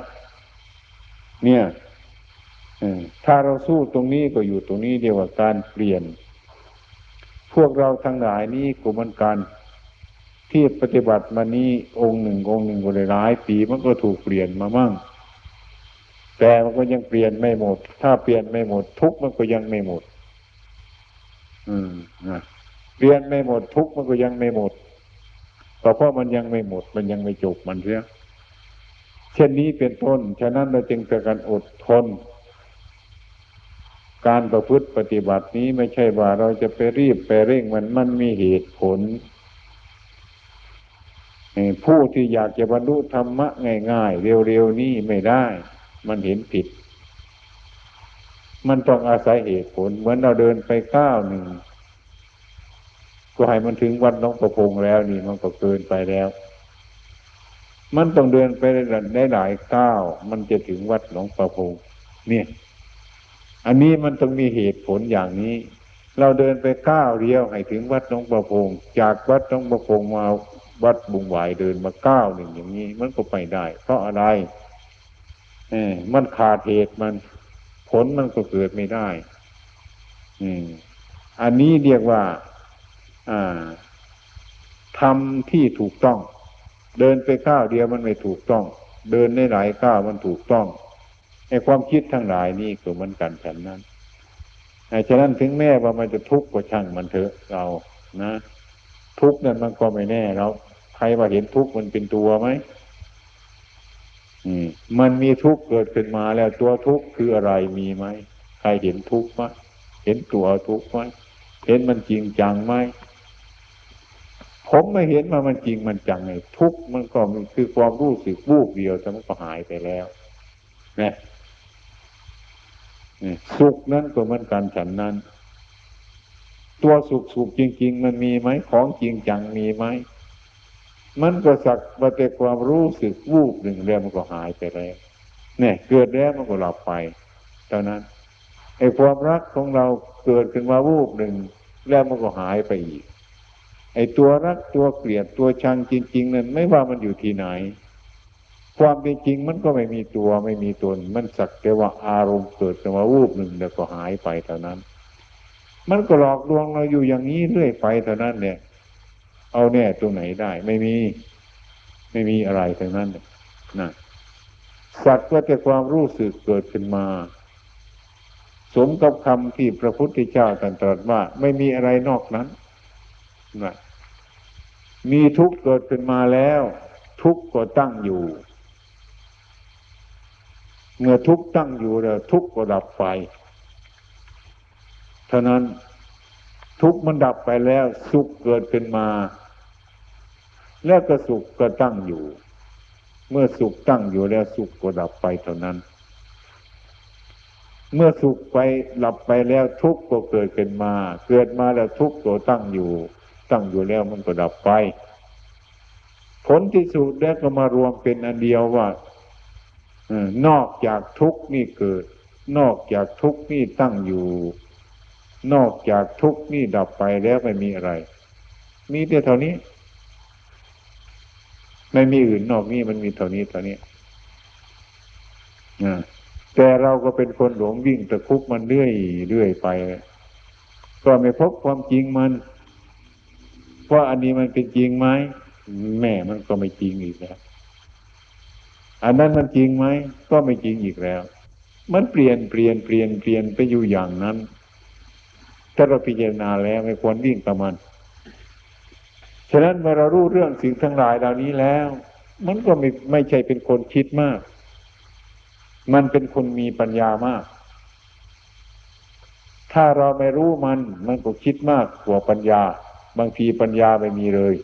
Speaker 1: เนี่ยถ้าเราสู้ตรงนี้ก็อยู่ตรงนี้เดียวกับการเปลี่ยน พวกเราทั้งหลายนี้ก็มือนกันที่ปฏิบัติมานี้องค์หนึ่งองค์หนึ่งก็หลายปีมันก็ถูกเปลี่ยนมามั่ง แต่มันก็ยังเปลี่ยนไม่หมด ถ้าเปลี่ยนไม่หมด ทุกมันก็ยังไม่หมด อืมนะเปลี่ยนไม่หมด ทุกมันก็ยังไม่หมดก็เพราะมันยังไม่หมด มันยังไม่จบมันเสียเช่นนี้เป็นต้น ฉะนั้นเราจึงจะการอดทน การประพฤติปฏิบัตินี้ไม่ใช่ว่าเราจะไปรีบไปเร่งมันมันมีเหตุผลผู้ที่อยากจะบรรลุธรรมะง่าย ๆ เร็วๆนี้ไม่ได้ มันเห็นผิด มันต้องอาศัยเหตุผล เหมือนเราเดินไปก้าวหนึ่งก็ให้มันถึงวัดน้องประพงแล้วนี่มันก็เกินไปแล้ว มันต้องเดินไปได้หลายก้าวมันจะถึงวัดหลวงประพงเนี่ย อันนี้มันต้องมีเหตุผลอย่างนี้ เราเดินไปก้าวเดียวให้ถึงวัดน้องประพงจากวัดน้องประพงมาวัดบุงหวายเดินมาก้าวหนึ่งอย่างนี้ มันก็ไปได้ เพราะอะไร เออมันขาดเหตุมัน ผลมันก็เกิดไม่ได้ อืม อันนี้เรียกว่า อ่าทำที่ถูกต้อง เดินไปก้าวเดียวมันไม่ถูกต้อง เดินในหลายก้าวมันถูกต้องไอ้ความคิดทั้งหลายนี่ก็เหมือนกันฉันนั้นไอ้ฉะนั้นถึงแม้ว่ามันจะทุกข์ก็ช่างมันเถอะเรานะ ทุกข์นั้นมันก็ไม่แน่เราใครว่าเห็นทุกข์มันเป็นตัวไหม มันมีทุกข์เกิดขึ้นมาแล้วตัวทุกข์คืออะไรมีไหมใครเห็นทุกข์ไหมเห็นตัวทุกข์ไหมเห็นมันจริงจังไหมผมไม่เห็นว่ามันจริงมันจังไงทุกข์มันก็มันคือความรู้สึกวูบเดียวแต่มันก็หายไปแล้วนะสุขนั้นก็เหมือนกันฉันนั้น ตัวสุขสุขจริง ๆ มันมีไหมของจริงจังมีไหม มันก็สักว่าแต่ความรู้สึกวูบหนึ่งแล้วมันก็หายไปแล้วเนี่ยเกิดแล้วมันก็หลับไปเท่านั้นไอ้ความรักของเราเกิดขึ้นมาวูบหนึ่งแล้วมันก็หายไปอีก ไอ้ตัวรักตัวเกลียดตัวชังจริง ๆ นั้นไม่ว่ามันอยู่ที่ไหน ความเป็นจริงมันก็ไม่มีตัวไม่มีตน มันสักแต่ว่าอารมณ์เกิดขึ้นมาวูบหนึ่งแล้วก็หายไปเท่านั้น มันก็หลอกลวงเราอยู่อย่างนี้เรื่อยไปเท่านั้นเนี่ย เอาแน่ตรงไหนได้ ไม่มี ไม่มีอะไรทั้งนั้นนะสัตว์ก็แต่ความรู้สึกเกิดขึ้นมา สมกับคำที่พระพุทธเจ้าตรัสว่า ไม่มีอะไรนอกนั้นนะมีทุกข์เกิดขึ้นมาแล้ว ทุกข์ก็ตั้งอยู่ เมื่อทุกตั้งอยู่แล้วทุกก็ดับไปเท่านั้น ทุกมันดับไปแล้ว สุขเกิดขึ้นมา แล้วก็สุขก็ตั้งอยู่ เมื่อสุขตั้งอยู่แล้วสุขก็ดับไปเท่านั้น เมื่อสุขไปหลับไปแล้วทุกข์ก็เกิดขึ้นมา เกิดมาแล้วทุกข์ก็ตั้งอยู่ ตั้งอยู่แล้วมันก็ดับไป ผลที่สุดแล้วก็มารวมเป็นอันเดียวว่านอกจากทุกนี่เกิด นอกจากทุกนี่ตั้งอยู่ นอกจากทุกนี่ดับไปแล้วไม่มีอะไร มีแต่เท่านี้ ไม่มีอื่นนอกนี้มันมีเท่านี้เท่านี้แต่เราก็เป็นคนหลงวิ่งตะคุกมันเรื่อยเรื่อยไปก็ไม่พบความจริงมันว่าอันนี้มันเป็นจริงไหมแม่มันก็ไม่จริงอีกแล้ว อันนั้นมันจริงไหมก็ไม่จริงอีกแล้ว มันเปลี่ยนเปลี่ยนเปลี่ยนเปลี่ยนไปอยู่อย่างนั้น ถ้าเราพิจารณาแล้วไม่ควรวิ่งกับมัน ฉะนั้นเมื่อเรารู้เรื่องสิ่งทั้งหลายเหล่านี้แล้ว มันก็ไม่ไม่ใช่เป็นคนคิดมาก มันเป็นคนมีปัญญามาก ถ้าเราไม่รู้มัน มันก็คิดมากกว่าปัญญา บางทีปัญญาไม่มีเลย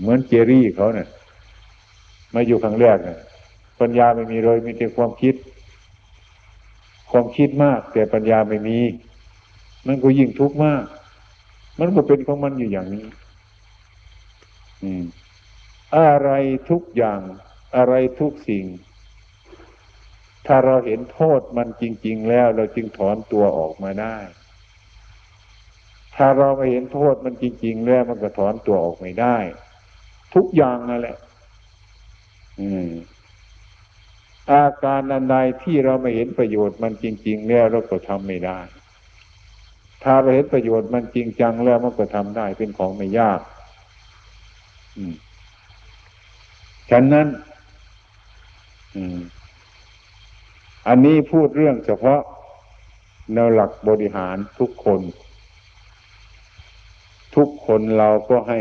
Speaker 1: เหมือนเจรี่เขาเนะ่ยมาอยู่ครั้งแรกเนี่ยปัญญาไม่มีเลยมีแต่ความคิด ความคิดมาก แต่ปัญญาไม่มี มันก็ยิ่งทุกข์มาก มันก็เป็นของมันอยู่อย่างนี้ อืม อะไรทุกอย่าง อะไรทุกสิ่ง ถ้าเราเห็นโทษมันจริง ๆ แล้ว เราจึงถอนตัวออกมาได้ ถ้าเราไม่เห็นโทษมันจริง ๆ แล้วมันก็ถอนตัวออกไม่ได้ ทุกอย่างนั่นแหละ อืมอาการอันใดที่เราไม่เห็นประโยชน์มันจริง ๆ แล้วเราก็ทำไม่ได้ ถ้าเราเห็นประโยชน์มันจริงจังแล้วมันก็ทำได้เป็นของไม่ยากฉะนั้นอันนี้พูดเรื่องเฉพาะแนวหลักบริหารทุกคน ทุกคนเราก็ให้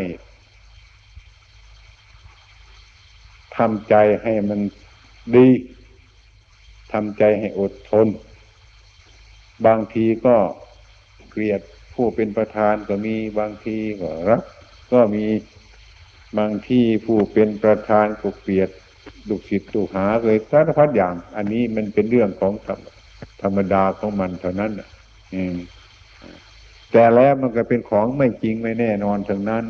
Speaker 1: ทำใจให้มันดีทำใจให้อดทน บางทีก็ เกลียดผู้เป็นประธานก็มีบางทีก็รักก็มีบางที่ผู้เป็นประธานก็เกลียดดุศิษย์ดุหาเลยสารพัดอย่าง อันนี้มันเป็นเรื่องของธรรมดาของมันเท่านั้นอืมแต่แล้วมันก็เป็นของไม่จริงไม่แน่นอนทั้งนั้น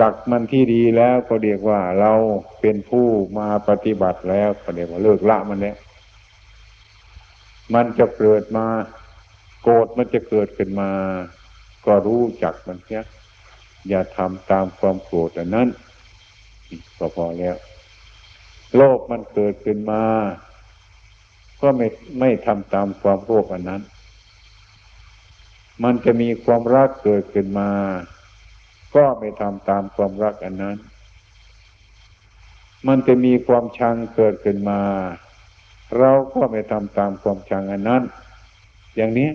Speaker 1: ดักมันที่ดีแล้วก็เรียกว่าเราเป็นผู้มาปฏิบัติแล้วก็เรียกว่าเลิกละมันแล้วมันจะเกิดมา โกรธมันจะเกิดขึ้นมา ก็รู้จักมันเสียอย่าทำตามความโกรธอันนั้นก็พอแล้ว โลภมันเกิดขึ้นมา ก็ไม่ไม่ทำตามความโลภอันนั้น มันจะมีความรักเกิดขึ้นมา ก็ไม่ทำตามความรักอันนั้น มันจะมีความชังเกิดขึ้นมา เราก็ไม่ทำตามความชังอันนั้น อย่างนี้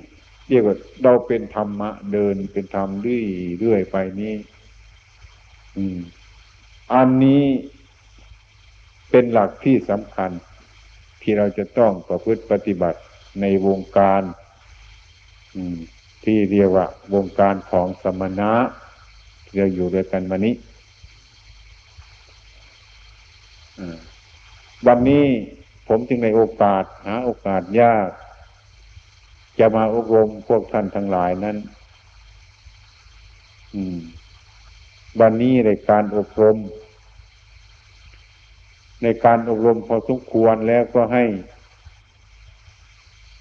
Speaker 1: เรียกว่าเราเป็นธรรมะ เดินเป็นธรรมเรื่อยเรื่อยไปนี้อืมอันนี้เป็นหลักที่สำคัญ ที่เราจะต้องประพฤติปฏิบัติในวงการอืมที่เรียกว่า วงการของสมณะเราอยู่ด้วยกันวันนี้วันนี้ผมจึงในโอกาสหาโอกาสยาก จะมาอบรมพวกท่านทั้งหลายนั้น วันนี้ในการอบรม ในการอบรมพอสมควรแล้วก็ให้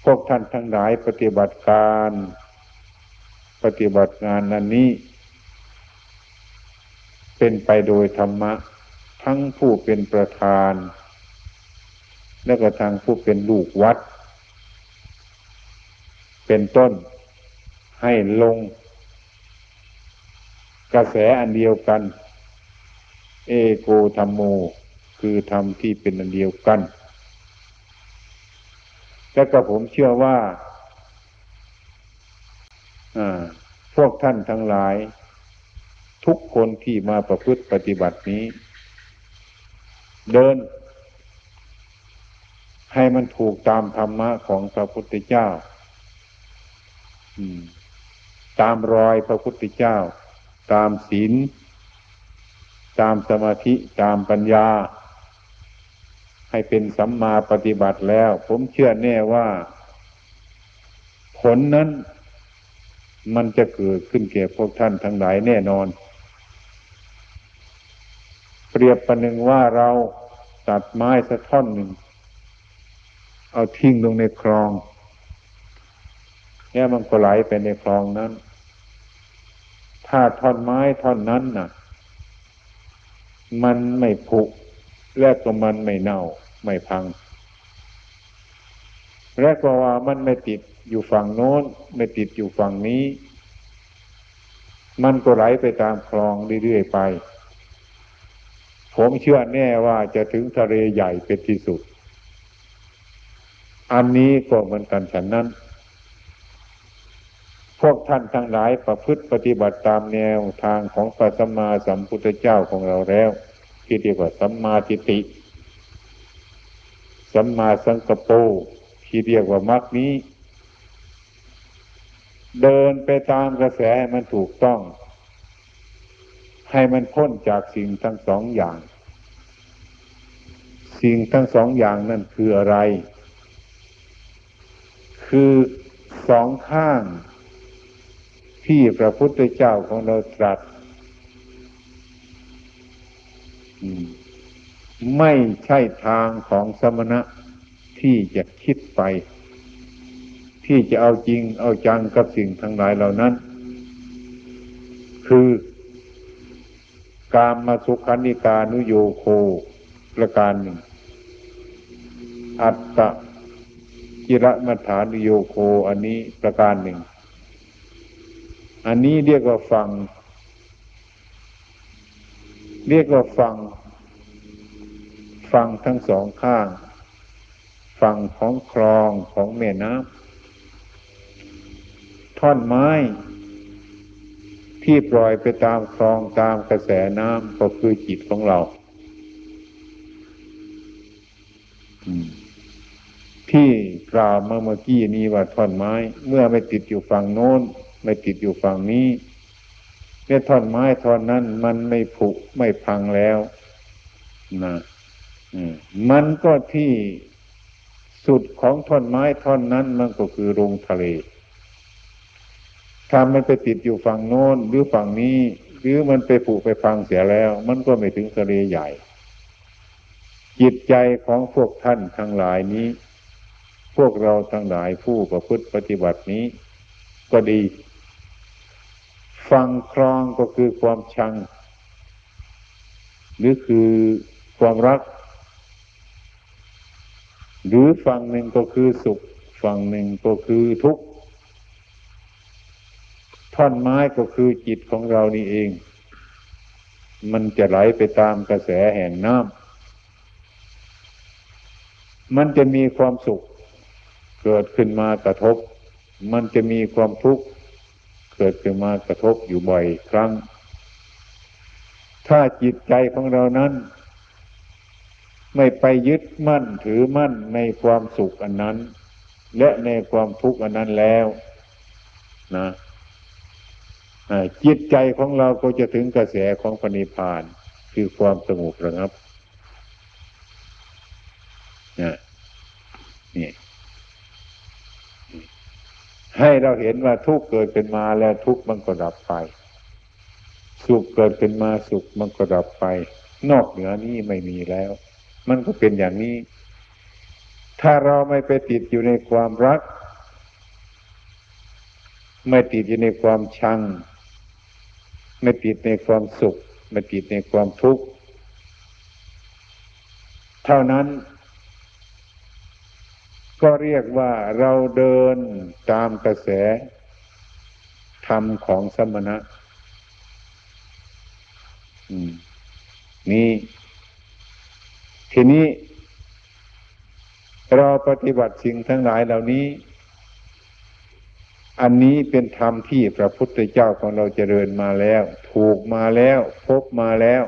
Speaker 1: พวกท่านทั้งหลายปฏิบัติการ ปฏิบัติงานนั้นนี้ เป็นไปโดยธรรมะ ทั้งผู้เป็นประธาน และก็ทางผู้เป็นลูกวัด เป็นต้น ให้ลง กระแสอันเดียวกัน เอโกธรรมโม คือธรรมที่เป็นอันเดียวกัน และก็ผมเชื่อว่าพวกท่านทั้งหลาย ทุกคนที่มาประพฤติปฏิบัตินี้ เดิน ให้มันถูกตามธรรมะของพระพุทธเจ้า ตามรอยพระพุทธเจ้า ตามศีล ตามสมาธิ ตามปัญญา ให้เป็นสัมมาปฏิบัติแล้ว ผมเชื่อแน่ว่า ผลนั้น มันจะเกิดขึ้นแก่พวกท่านทั้งหลายแน่นอน เปรียบประหนึ่งว่าเราตัดไม้สักท่อนหนึ่ง เอาทิ้งลงในคลอง เนี่มันก็ไหลไปในคลองนั้น ถ้าท่อนไม้ท่อนนั้นน่ะ มันไม่ผุและก็มันไม่เน่า ไม่พัง และก็ว่ามันไม่ติดอยู่ฝั่งโน้น ไม่ติดอยู่ฝั่งนี้ มันก็ไหลไปตามคลองเรื่อยๆไป ผมเชื่อแน่ว่าจะถึงทะเลใหญ่เป็นที่สุด อันนี้ก็เหมือนกันฉันนั้น พวกท่านทั้งหลายประพฤติปฏิบัติตามแนวทางของพระสัมมาสัมพุทธเจ้าของเราแล้วที่เรียกว่าสัมมาทิฏฐิสัมมาสังกปรที่เรียกว่ามรรคนี้ เดินไปตามกระแสมันถูกต้อง ให้มันพ้นจากสิ่งทั้งสองอย่าง สิ่งทั้งสองอย่างนั่นคืออะไร คือสองข้าง ที่พระพุทธเจ้าของเราตรัสไม่ใช่ทางของสมณะที่จะคิดไป ที่จะเอาจริงเอาจังกับสิ่งทั้งหลายเหล่านั้น คือการมาสุขันิกานุโยโคประการหนึ่ง อัตตะกิระมัฐานุโยโคอันนี้ประการหนึ่ง อันนี้เรียกว่าฟัง เรียกว่าฟัง ฟังทั้งสองข้าง ฟังของคลองของแม่น้ำท่อนไม้ ที่ปล่อยไปตามคลองตามกระแสน้ำก็คือจิตของเราที่กล่าวเมื่อเมื่อกี้นี้ว่าท่อนไม้ เมื่อไม่ติดอยู่ฝั่งโน้น ไม่ติดอยู่ฝั่งนี้เนี่ยท่อนไม้ท่อนนั้น มันไม่ผุไม่พังแล้วนะมันก็ที่สุดของท่อนไม้ท่อนนั้น มันก็คือลงทะเล ถ้ามันไปติดอยู่ฝั่งโน้นหรือฝั่งนี้ หรือมันไปผูกไปฟังเสียแล้ว มันก็ไม่ถึงทะเลใหญ่ จิตใจของพวกท่านทั้งหลายนี้ พวกเราทั้งหลายผู้ประพฤติปฏิบัตินี้ ก็ดี ฟังครองก็คือความชัง หรือคือความรัก หรือฝั่งหนึ่งก็คือสุข ฝั่งหนึ่งก็คือทุกข์ท่อนไม้ก็คือจิตของเรานี่เอง มันจะไหลไปตามกระแสแห่งน้ำมันจะมีความสุข เกิดขึ้นมากระทบ มันจะมีความทุกข์ เกิดขึ้นมากระทบอยู่บ่อยครั้ง ถ้าจิตใจของเรานั้น ไม่ไปยึดมั่นถือมั่นในความสุขอันนั้น และในความทุกข์อันนั้นแล้วนะจิตใจของเราก็จะถึงกระแสของปณิพานคือความสงบระงับนี่ ให้เราเห็นว่าทุกเกิดเป็นมาแล้วทุกมันก็ดับไป สุขเกิดเป็นมาสุขมันก็ดับไป นอกเหนือนี้ไม่มีแล้ว มันก็เป็นอย่างนี้ ถ้าเราไม่ไปติดอยู่ในความรัก ไม่ติดอยู่ในความชัง ไม่ติดในความสุข ไม่ติดในความทุกข์เท่านั้น ก็เรียกว่าเราเดินตามกระแสธรรมของสมณะนี่ ทีนี้เราปฏิบัติสิ่งทั้งหลายเหล่านี้ อันนี้เป็นธรรมที่พระพุทธเจ้าของเราเจริญมาแล้ว ถูกมาแล้ว พบมาแล้ว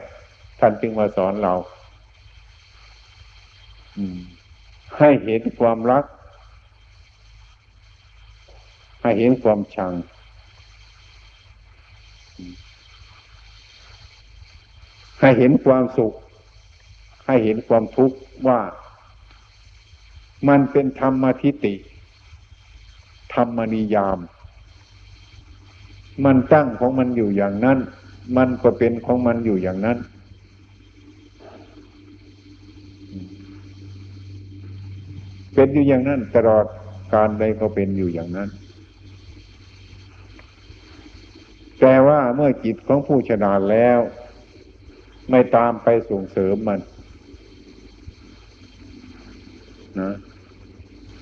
Speaker 1: ท่านจึงมาสอนเรา ให้เห็นความรัก ให้เห็นความชัง ให้เห็นความสุข ให้เห็นความทุกข์ว่า มันเป็นธรรมทิฏฐิธรรมนิยาม มันตั้งของมันอยู่อย่างนั้น มันก็เป็นของมันอยู่อย่างนั้น เป็นอยู่อย่างนั้น ตลอดการใดก็เป็นอยู่อย่างนั้น แต่ว่าเมื่อจิตของผู้ชนาแล้ว ไม่ตามไปส่งเสริมมันนะ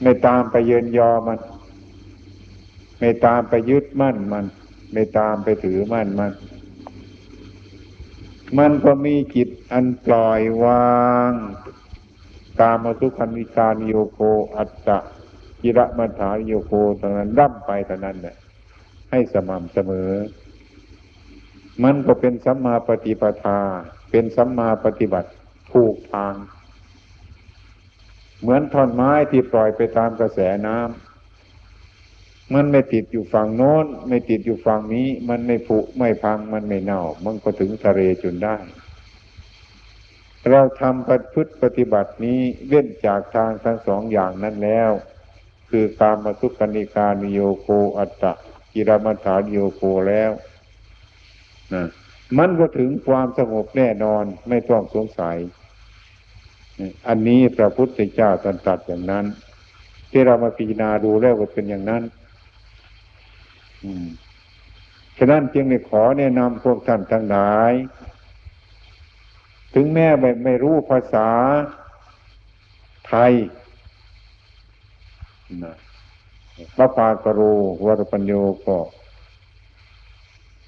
Speaker 1: ไม่ตามไปเยินยอมัน ไม่ตามไปยึดมั่นมัน ไม่ตามไปถือมั่นมัน มันก็มีจิตอันปล่อยวาง ตามาสุขันวิการโยโคอัตตะกิระมัฐานโยโคตรงนั้นดั้มไปตอนนั้นเนี่ยให้สม่ำเสมอ มันก็เป็นสัมมาปฏิปทา เป็นสัมมาปฏิบัติถูกทาง เหมือนท่อนไม้ที่ปล่อยไปตามกระแสน้ำมันไม่ติดอยู่ฝั่งโน้น ไม่ติดอยู่ฝั่งนี้ มันไม่ผุไม่พังมันไม่เน่า มันก็ถึงทะเลจนได้ เราทำปฏิพฤติปฏิบัตินี้เว้นจากทางทั้งสองอย่างนั้นแล้ว คือการมาสุกนิการนิโยโกอัตตะกิรมัฐานโยโกแล้วนะมันก็ถึงความสงบแน่นอนไม่ต้องสงสัย อันนี้พระพุทธเจ้าตรัสอย่างนั้น ที่เรามาพิจารณาดูแล้วก็เป็นอย่างนั้นฉะนั้นจึงได้ขอแนะนำพวกท่านทั้งหลาย ถึงแม้ไม่ไม่รู้ภาษาไทยนะพระปากรูวรปัญโยก็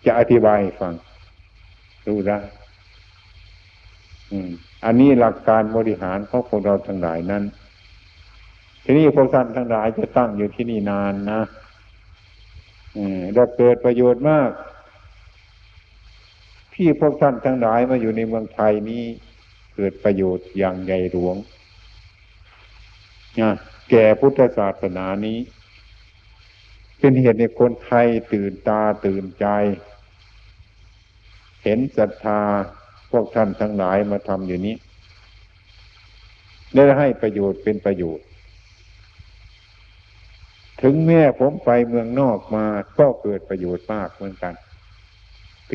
Speaker 1: จะอธิบายฟัง รู้ได้อันนี้หลักการบริหารของพวกเราทั้งหลายนั้น ทีนี้พวกท่านทั้งหลายจะตั้งอยู่ที่นี่นานนะได้เกิดประโยชน์มาก ที่พวกท่านทั้งหลายมาอยู่ในเมืองไทยนี้เกิดประโยชน์อย่างใหญ่หลวงนะแก่พุทธศาสนานี้ เป็นเหตุในคนไทยตื่นตาตื่นใจ เห็นศรัทธาพวกท่านทั้งหลายมาทำอยู่นี้ได้ให้ประโยชน์เป็นประโยชน์ ถึงแม่ผมไปเมืองนอกมาก็เกิดประโยชน์มากเหมือนกัน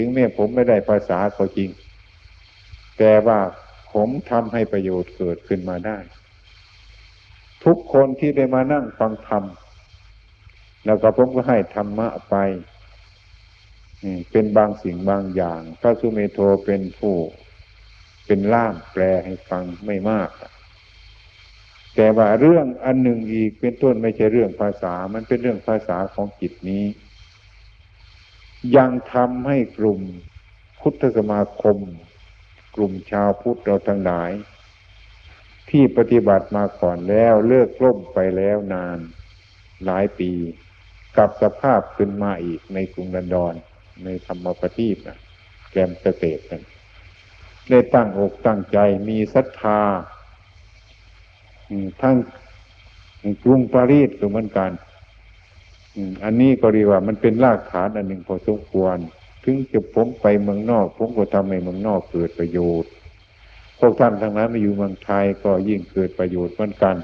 Speaker 1: ถึงแม่ผมไม่ได้ภาษาก็จริง แต่ว่าผมทำให้ประโยชน์เกิดขึ้นมาได้ ทุกคนที่ได้มานั่งฟังธรรมแล้วก็ผมก็ให้ธรรมะไปเป็นบางสิ่งบางอย่าง พระสุเมโทเป็นผู้ เป็นล่ามแปลให้ฟังไม่มาก แต่ว่าเรื่องอันหนึ่งอีกเป็นต้นไม่ใช่เรื่องภาษา มันเป็นเรื่องภาษาของจิตนี้ ยังทำให้กลุ่มพุทธสมาคม กลุ่มชาวพุทธเราทั้งหลาย ที่ปฏิบัติมาก่อนแล้วเลิกล่มไปแล้วนาน หลายปีกับสภาพขึ้นมาอีกในกรุงลันดอนในธรรมปฏิบนะแกมเกษตรกันได้ตั้งอกตั้งใจมีศรัทธาทั้งกรุงปารีสก็เหมือนกัน อันนี้ก็เรียกว่ามันเป็นรากฐานอันหนึ่งพอสมควร ถึงจะผมไปเมืองนอก ผมก็ทำให้เมืองนอกเกิดประโยชน์พวกท่านทั้งนั้นมาอยู่เมืองไทยก็ยิ่งเกิดประโยชน์เหมือนกัน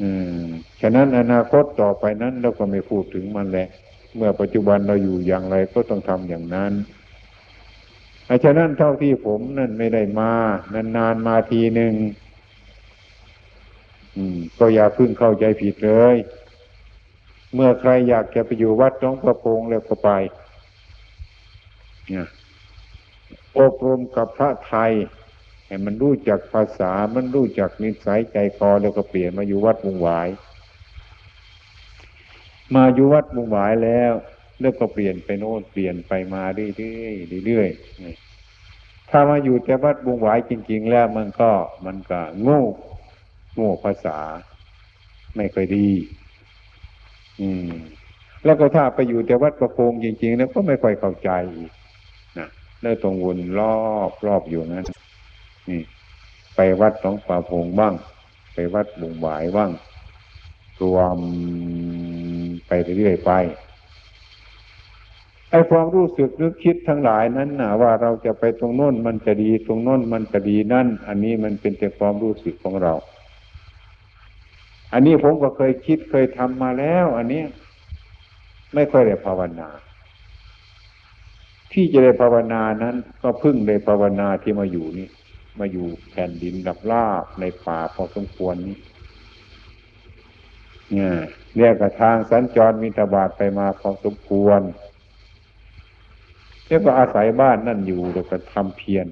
Speaker 1: อืมฉะนั้นอนาคตต่อไปนั้นเราก็ไม่พูดถึงมันแหละ เมื่อปัจจุบันเราอยู่อย่างไรก็ต้องทำอย่างนั้นฉะนั้นเท่าที่ผมนั่นไม่ได้มานานๆมาทีหนึ่งก็อย่าพึ่งเข้าใจผิดเลย เมื่อใครอยากจะไปอยู่วัดน้องประพงแล้วก็ไปเนี่ยอบรมกับพระไทยให้มันรู้จักภาษา มันรู้จักนิสัยใจคอแล้วก็เปลี่ยนมาอยู่วัดมุงหวาย มาอยู่วัดมุงหวายแล้ว แล้วก็เปลี่ยนไปโน่นเปลี่ยนไปมาเรื่อยๆเรื่อยๆถ้ามาอยู่แต่วัดมุงหวายจริง ๆ แล้วมันก็มันก็โง่โง่ภาษา ไม่ค่อยดี อืม แล้วก็ถ้าไปอยู่แต่วัดประโคงจริงๆแล้วก็ไม่ค่อยเข้าใจนะแล้วตรงวนรอบรอบอยู่นั้นนี่ ไปวัดหนองป่าพงบ้าง ไปวัดบุงหวายบ้างรวมไปเรื่อยๆไปไอ้ความรู้สึกนึกคิดทั้งหลายนั้นนะว่าเราจะไปตรงโน้นมันจะดีตรงโน้นมันจะดีนั่น อันนี้มันเป็นแต่ความรู้สึกของเรา อันนี้ผมก็เคยคิดเคยทำมาแล้ว อันนี้ไม่ค่อยได้ภาวนา ที่จะได้ภาวนานั้น ก็พึ่งได้ภาวนาที่มาอยู่นี่ มาอยู่แผ่นดินดับลาบในป่าพอสมควรนี้เนี่ยเรียกกระทางสัญจรมีตบาดไปมาพอสมควรเรียกว่าอาศัยบ้านนั่นอยู่แล้วก็ทำเพียร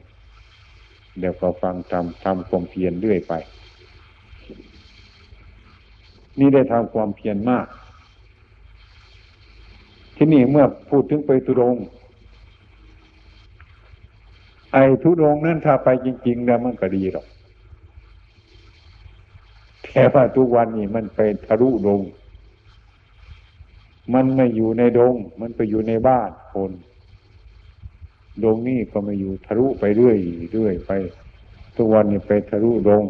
Speaker 1: เดี๋ยวก็ฟังทำทำความเพียรเรื่อยไป นี่ได้ทำความเพียรมาก ที่นี่เมื่อพูดถึงไปทุรงไอ้ทุรงนั้นถ้าไปจริง ๆ แล้วมันก็ดีหรอกแต่ว่าทุกวันนี้มันไปทะลุดง มันไม่อยู่ในดง มันไปอยู่ในบ้านคนดงนี่ก็ไม่อยู่ทะลุไปเรื่อยเรื่อยไป ทุกวันนี้ไปทะลุดง